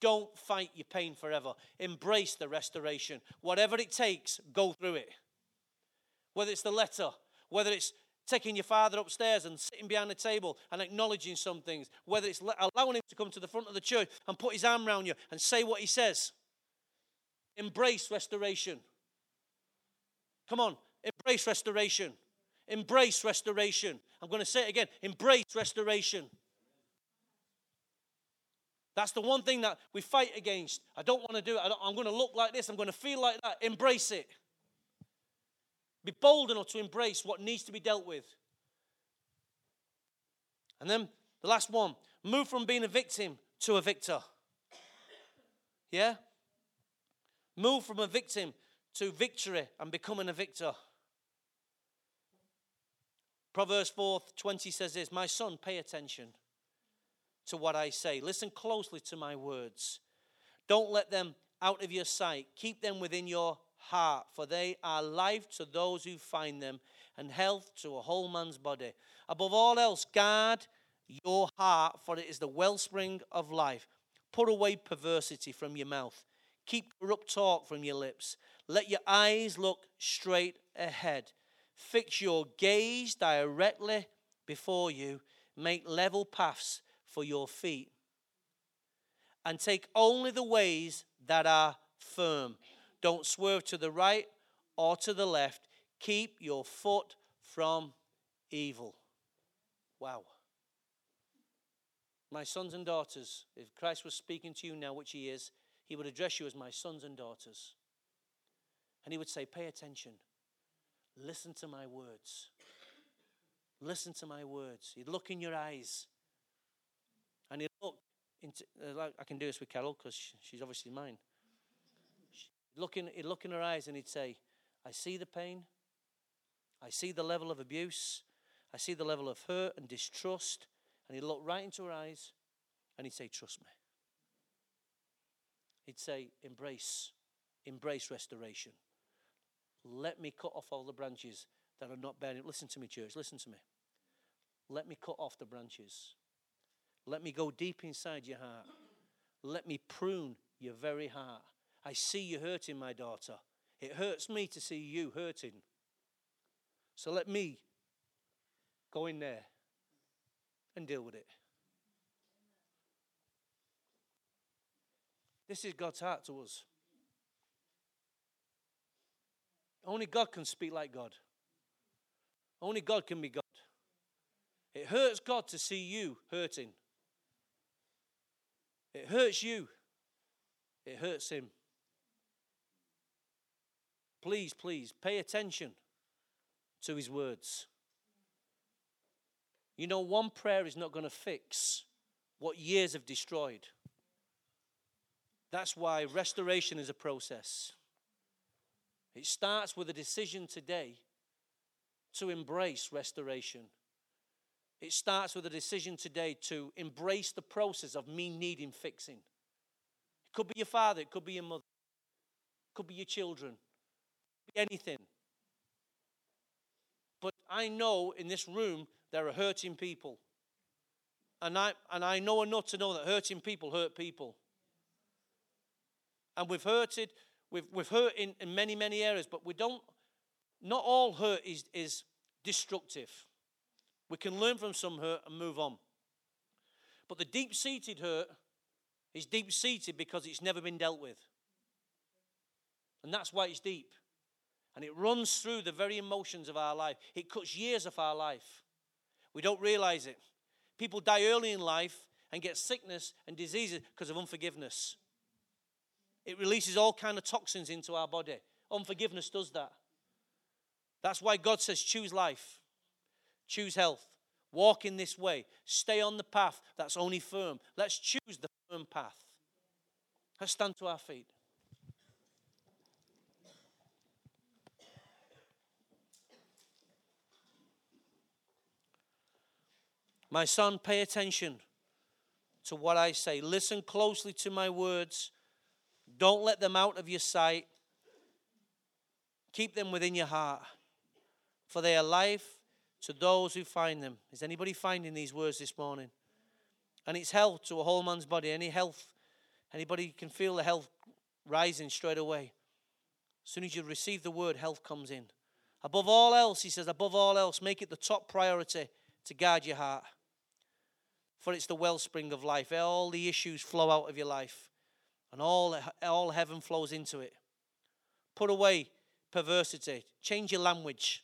Don't fight your pain forever. Embrace the restoration. Whatever it takes, go through it. Whether it's the letter, whether it's taking your father upstairs and sitting behind the table and acknowledging some things, whether it's allowing him to come to the front of the church and put his arm around you and say what he says. Embrace restoration. Come on, embrace restoration. Embrace restoration. I'm going to say it again embrace restoration. That's the one thing that we fight against. I don't want to do it. I'm going to look like this. I'm going to feel like that. Embrace it. Be bold enough to embrace what needs to be dealt with. And then the last one move from being a victim to a victor. Yeah? Move from a victim to victory and becoming a victor. Proverbs 4 20 says this My son, pay attention to what I say. Listen closely to my words. Don't let them out of your sight. Keep them within your heart, for they are life to those who find them and health to a whole man's body. Above all else, guard your heart, for it is the wellspring of life. Put away perversity from your mouth. Keep corrupt talk from your lips. Let your eyes look straight ahead. Fix your gaze directly before you. Make level paths for your feet. and take only the ways that are firm. Don't swerve to the right or to the left. Keep your foot from evil. Wow. My sons and daughters, if Christ was speaking to you now, which he is, he would address you as my sons and daughters. And he would say, Pay attention. Listen to my words. Listen to my words. He'd look in your eyes. And he'd look into, uh, I can do this with Carol because she's obviously mine. Look, in, he'd look in her eyes and he'd say, I see the pain. I see the level of abuse. I see the level of hurt and distrust. And he'd look right into her eyes and he'd say, Trust me. He'd say, Embrace, embrace restoration. Let me cut off all the branches that are not bearing. Listen to me, church. Listen to me. Let me cut off the branches. Let me go deep inside your heart. Let me prune your very heart. I see you hurting, my daughter. It hurts me to see you hurting. So let me go in there and deal with it. This is God's heart to us. Only God can speak like God. Only God can be God. It hurts God to see you hurting. It hurts you. It hurts Him. Please, please pay attention to His words. You know, one prayer is not going to fix what years have destroyed. That's why restoration is a process. It starts with a decision today to embrace restoration. It starts with a decision today to embrace the process of me needing fixing. It could be your father, it could be your mother, it could be your children, be anything. But I know in this room there are hurting people. And I, and I know enough to know that hurting people hurt people. And we've hurted, we've, we've hurt in, in many, many areas, but we don't, not all hurt is, is destructive. We can learn from some hurt and move on. But the deep seated hurt is deep seated because it's never been dealt with. And that's why it's deep. And it runs through the very emotions of our life, it cuts years of our life. We don't realize it. People die early in life and get sickness and diseases because of unforgiveness. It releases all kind of toxins into our body. Unforgiveness does that. That's why God says choose life. Choose health. Walk in this way. Stay on the path that's only firm. Let's choose the firm path. Let's stand to our feet. My son, pay attention to what I say. Listen closely to my words. Don't let them out of your sight. Keep them within your heart, for they are life to those who find them. Is anybody finding these words this morning? And it's health to a whole man's body. Any health, anybody can feel the health rising straight away. As soon as you receive the word, health comes in. Above all else, he says, above all else, make it the top priority to guard your heart for it's the wellspring of life. All the issues flow out of your life, and all, all heaven flows into it. Put away perversity, change your language,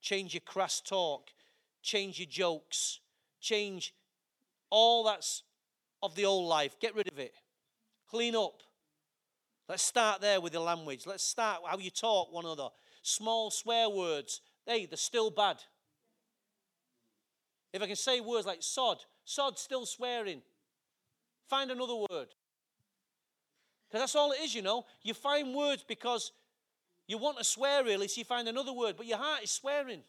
change your crass talk, change your jokes, change all that's of the old life. Get rid of it, clean up. Let's start there with the language. Let's start how you talk one another. Small swear words, hey, they're still bad. If I can say words like sod, sod still swearing. Find another word. Because that's all it is, you know. You find words because you want to swear, really, so you find another word, but your heart is swearing.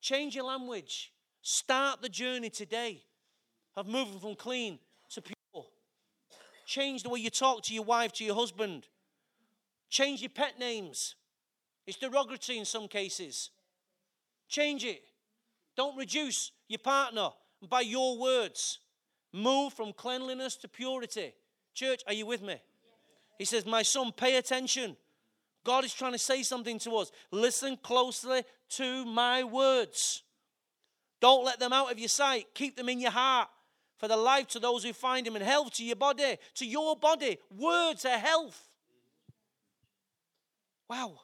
Change your language. Start the journey today of moving from clean to pure. Change the way you talk to your wife, to your husband. Change your pet names. It's derogatory in some cases. Change it. Don't reduce your partner by your words. Move from cleanliness to purity. Church, are you with me? He says, My son, pay attention. God is trying to say something to us. Listen closely to my words. Don't let them out of your sight. Keep them in your heart. for the life to those who find him and health to your body, to your body. Words are health. Wow.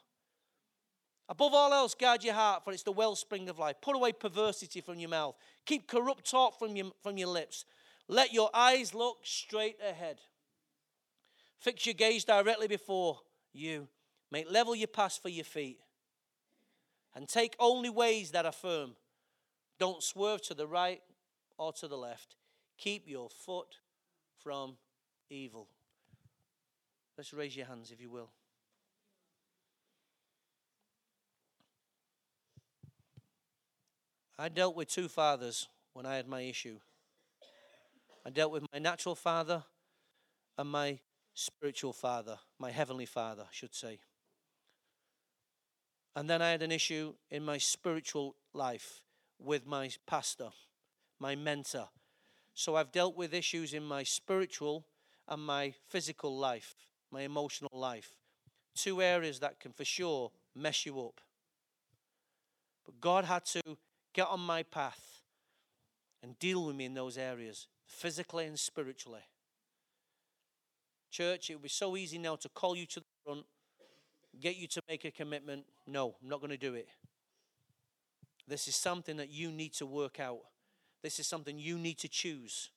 Above all else, guard your heart, for it's the wellspring of life. Put away perversity from your mouth. Keep corrupt talk from your, from your lips. Let your eyes look straight ahead. Fix your gaze directly before you. Make level your path for your feet. And take only ways that are firm. Don't swerve to the right or to the left. Keep your foot from evil. Let's raise your hands, if you will. I dealt with two fathers when I had my issue. I dealt with my natural father and my spiritual father, my heavenly father, I should say. And then I had an issue in my spiritual life with my pastor, my mentor. So I've dealt with issues in my spiritual and my physical life, my emotional life. Two areas that can for sure mess you up. But God had to get on my path and deal with me in those areas, physically and spiritually. Church, it would be so easy now to call you to the front, get you to make a commitment. No, I'm not going to do it. This is something that you need to work out. This is something you need to choose.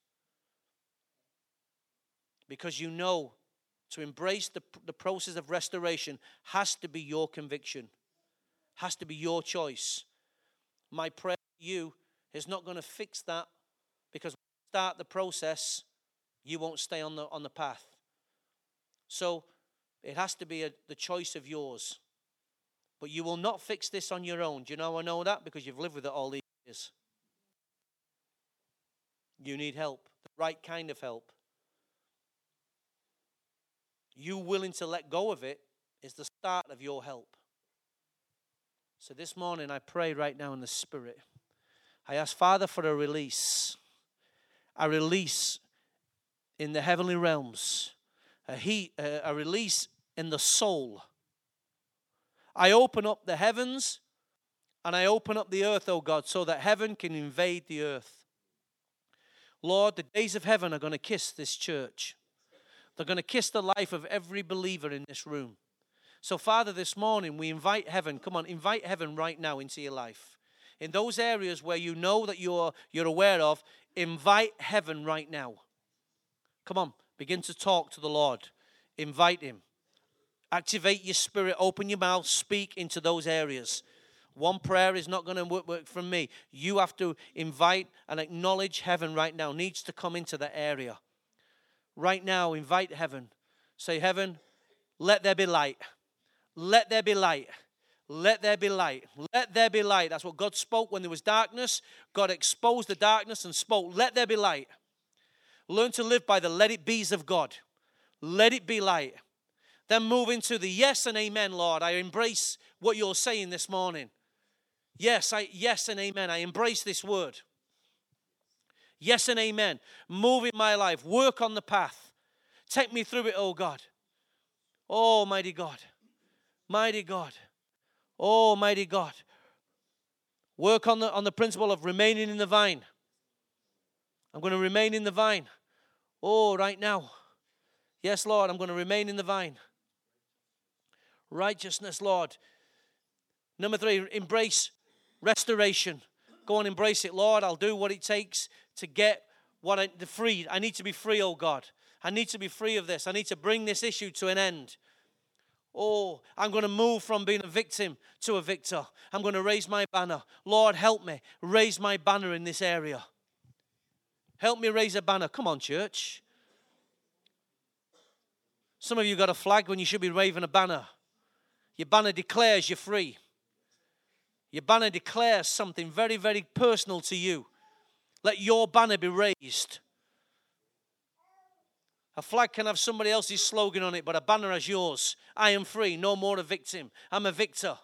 Because you know to embrace the, the process of restoration has to be your conviction, has to be your choice. My prayer to you is not going to fix that because when you start the process, you won't stay on the, on the path. So it has to be a, the choice of yours. But you will not fix this on your own. Do you know I know that? Because you've lived with it all these years. You need help, the right kind of help. You willing to let go of it is the start of your help. So this morning, I pray right now in the Spirit. I ask Father for a release, a release in the heavenly realms, a, heat, a release in the soul. I open up the heavens and I open up the earth, oh God, so that heaven can invade the earth. Lord, the days of heaven are going to kiss this church. They're going to kiss the life of every believer in this room. So, Father, this morning we invite heaven. Come on, invite heaven right now into your life. In those areas where you know that you're, you're aware of, invite heaven right now. Come on, begin to talk to the Lord. Invite Him. Activate your spirit, open your mouth, speak into those areas. One prayer is not going to work, work from me. You have to invite and acknowledge heaven right now, needs to come into that area. Right now, invite heaven. Say, Heaven, let there be light. Let there be light. Let there be light. Let there be light. That's what God spoke when there was darkness. God exposed the darkness and spoke, Let there be light. Learn to live by the let it be's of God. Let it be light. Then move into the yes and amen, Lord. I embrace what you're saying this morning. Yes, I yes and amen. I embrace this word. Yes and amen. Move in my life. Work on the path. Take me through it, oh God. Oh, mighty God. Mighty God. Oh, mighty God. Work on the, on the principle of remaining in the vine. I'm going to remain in the vine. Oh, right now. Yes, Lord, I'm going to remain in the vine. Righteousness, Lord. Number three, embrace restoration. Go and embrace it, Lord. I'll do what it takes to get what I the free. I need to be free, oh God. I need to be free of this. I need to bring this issue to an end. Oh, I'm going to move from being a victim to a victor. I'm going to raise my banner. Lord, help me raise my banner in this area. Help me raise a banner. Come on, church. Some of you got a flag when you should be waving a banner. Your banner declares you're free. Your banner declares something very, very personal to you. Let your banner be raised. A flag can have somebody else's slogan on it, but a banner has yours. I am free, no more a victim. I'm a victor.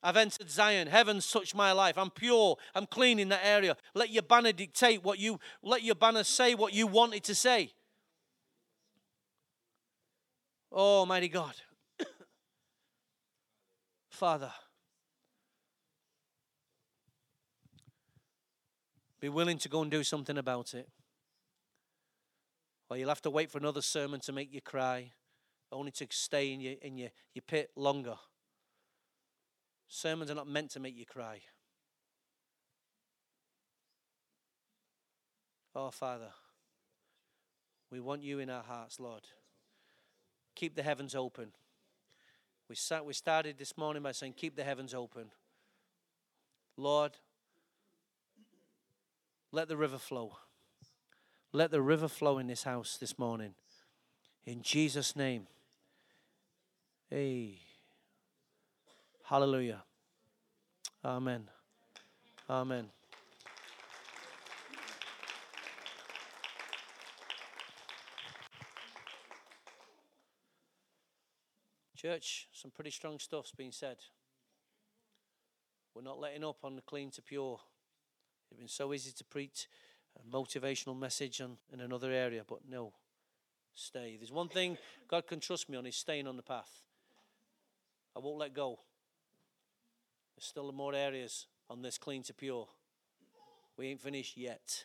I've entered Zion. Heaven's touched my life. I'm pure. I'm clean in that area. Let your banner dictate what you, let your banner say what you want it to say. Oh, mighty God. Father, be willing to go and do something about it. Or you'll have to wait for another sermon to make you cry, only to stay in your, in your, your pit longer. Sermons are not meant to make you cry. Oh, Father, we want you in our hearts, Lord. Keep the heavens open. We, sat, we started this morning by saying, Keep the heavens open. Lord, let the river flow. Let the river flow in this house this morning. In Jesus' name. Hey. Hallelujah. Amen. Amen. Church, some pretty strong stuff's been said. We're not letting up on the clean to pure. It's been so easy to preach a motivational message on, in another area, but no, stay. There's one thing God can trust me on is staying on the path. I won't let go. There's still more areas on this clean to pure. We ain't finished yet.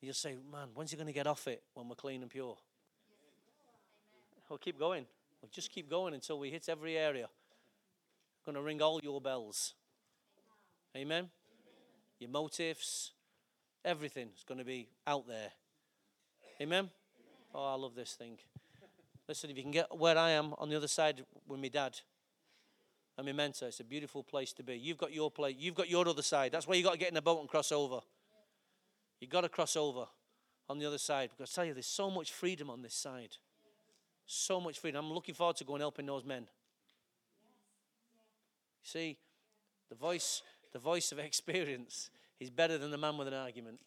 You'll say, man, when's he going to get off it when we're clean and pure? We'll keep going. We'll just keep going until we hit every area. I'm going to ring all your bells. Amen? Amen. Your motives, everything is going to be out there. Amen? Oh, I love this thing. Listen, if you can get where I am on the other side with my dad and my mentor, it's a beautiful place to be. You've got your place, you've got your other side. That's why you've got to get in a boat and cross over. You've got to cross over on the other side. Because I tell you, there's so much freedom on this side. So much freedom. I'm looking forward to going and helping those men. See, the voice, the voice of experience is better than the man with an argument.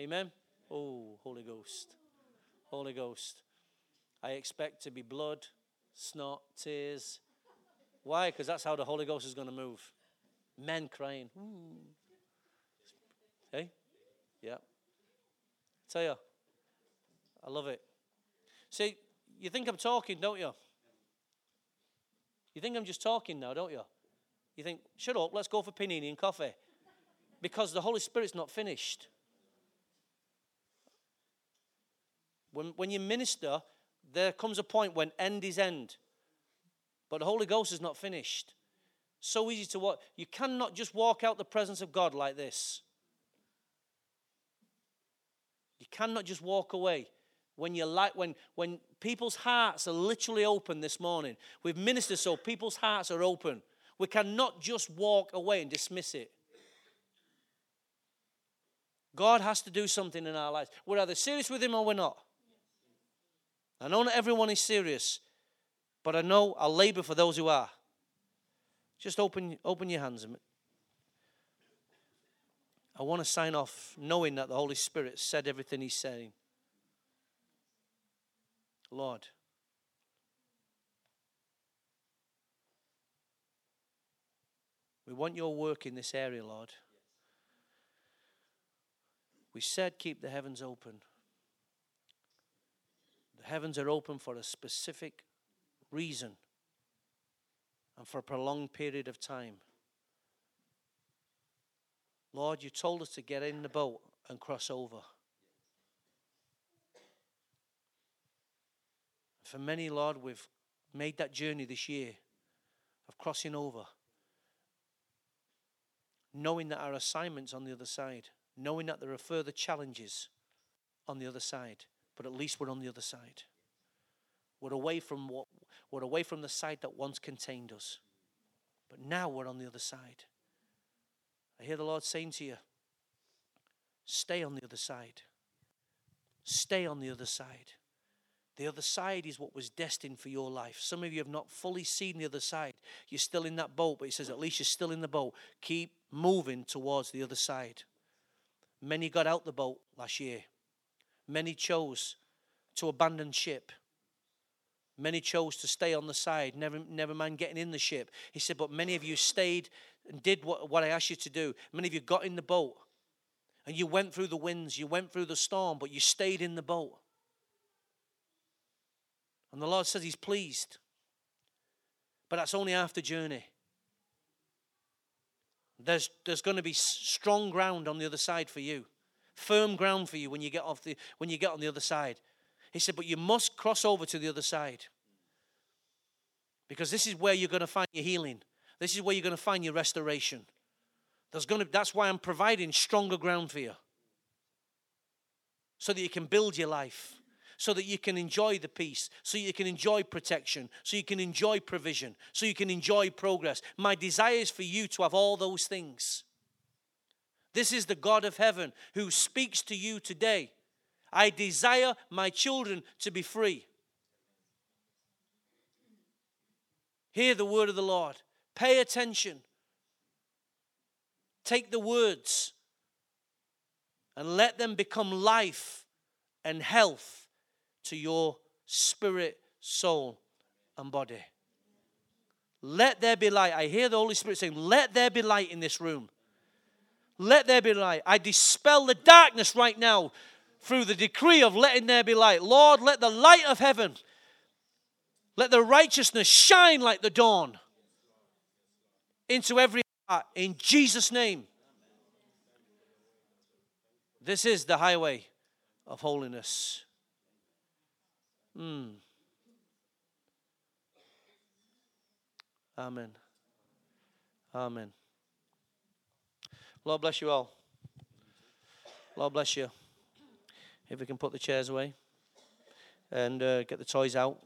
Amen. Oh, Holy Ghost. Holy Ghost. I expect to be blood, snot, tears. Why? Because that's how the Holy Ghost is going to move. Men crying. Ooh. Hey? Yeah. Tell you, I love it. See, you think I'm talking, don't you? You think I'm just talking now, don't you? You think, shut up, let's go for panini and coffee. Because the Holy Spirit's not finished. When, when you minister, there comes a point when end is end. But the Holy Ghost is not finished. So easy to walk. You cannot just walk out the presence of God like this. You cannot just walk away when you like when when people's hearts are literally open this morning we've ministered so people's hearts are open we cannot just walk away and dismiss it god has to do something in our lives. We're either serious with him or we're not. I know not everyone is serious but i know i'll labor for those who are. Just open open your hands i want to sign off knowing that the holy spirit said everything he's saying. Lord, we want your work in this area, Lord. We said keep the heavens open. The heavens are open for a specific reason and for a prolonged period of time. Lord, you told us to get in the boat and cross over. For many, Lord, we've made that journey this year of crossing over, knowing that our assignment's on the other side, knowing that there are further challenges on the other side, but at least we're on the other side. We're away from what we're away from the side that once contained us. But now we're on the other side. I hear the Lord saying to you, stay on the other side. Stay on the other side. The other side is what was destined for your life. Some of you have not fully seen the other side. You're still in that boat, but he says, at least you're still in the boat. Keep moving towards the other side. Many got out the boat last year. Many chose to abandon ship. Many chose to stay on the side, never, never mind getting in the ship. He said, but many of you stayed and did what, what I asked you to do. Many of you got in the boat and you went through the winds, you went through the storm, but you stayed in the boat. And the Lord says He's pleased. But that's only after journey. There's, there's going to be strong ground on the other side for you. firm ground for you when you get off the when you get on the other side. He said, but you must cross over to the other side. Because this is where you're going to find your healing. This is where you're going to find your restoration. There's going to, that's why I'm providing stronger ground for you. So that you can build your life. So that you can enjoy the peace. So you can enjoy protection. So you can enjoy provision. So you can enjoy progress. My desire is for you to have all those things. This is the God of heaven who speaks to you today. I desire my children to be free. Hear the word of the Lord. Pay attention. Take the words and let them become life and health to your spirit, soul, and body. Let there be light. I hear the Holy Spirit saying, Let there be light in this room. Let there be light. I dispel the darkness right now through the decree of letting there be light. Lord, let the light of heaven, let the righteousness shine like the dawn into every heart in Jesus' name. This is the highway of holiness. Mm. Amen. Amen. Lord bless you all. Lord bless you. If we can put the chairs away and uh, get the toys out.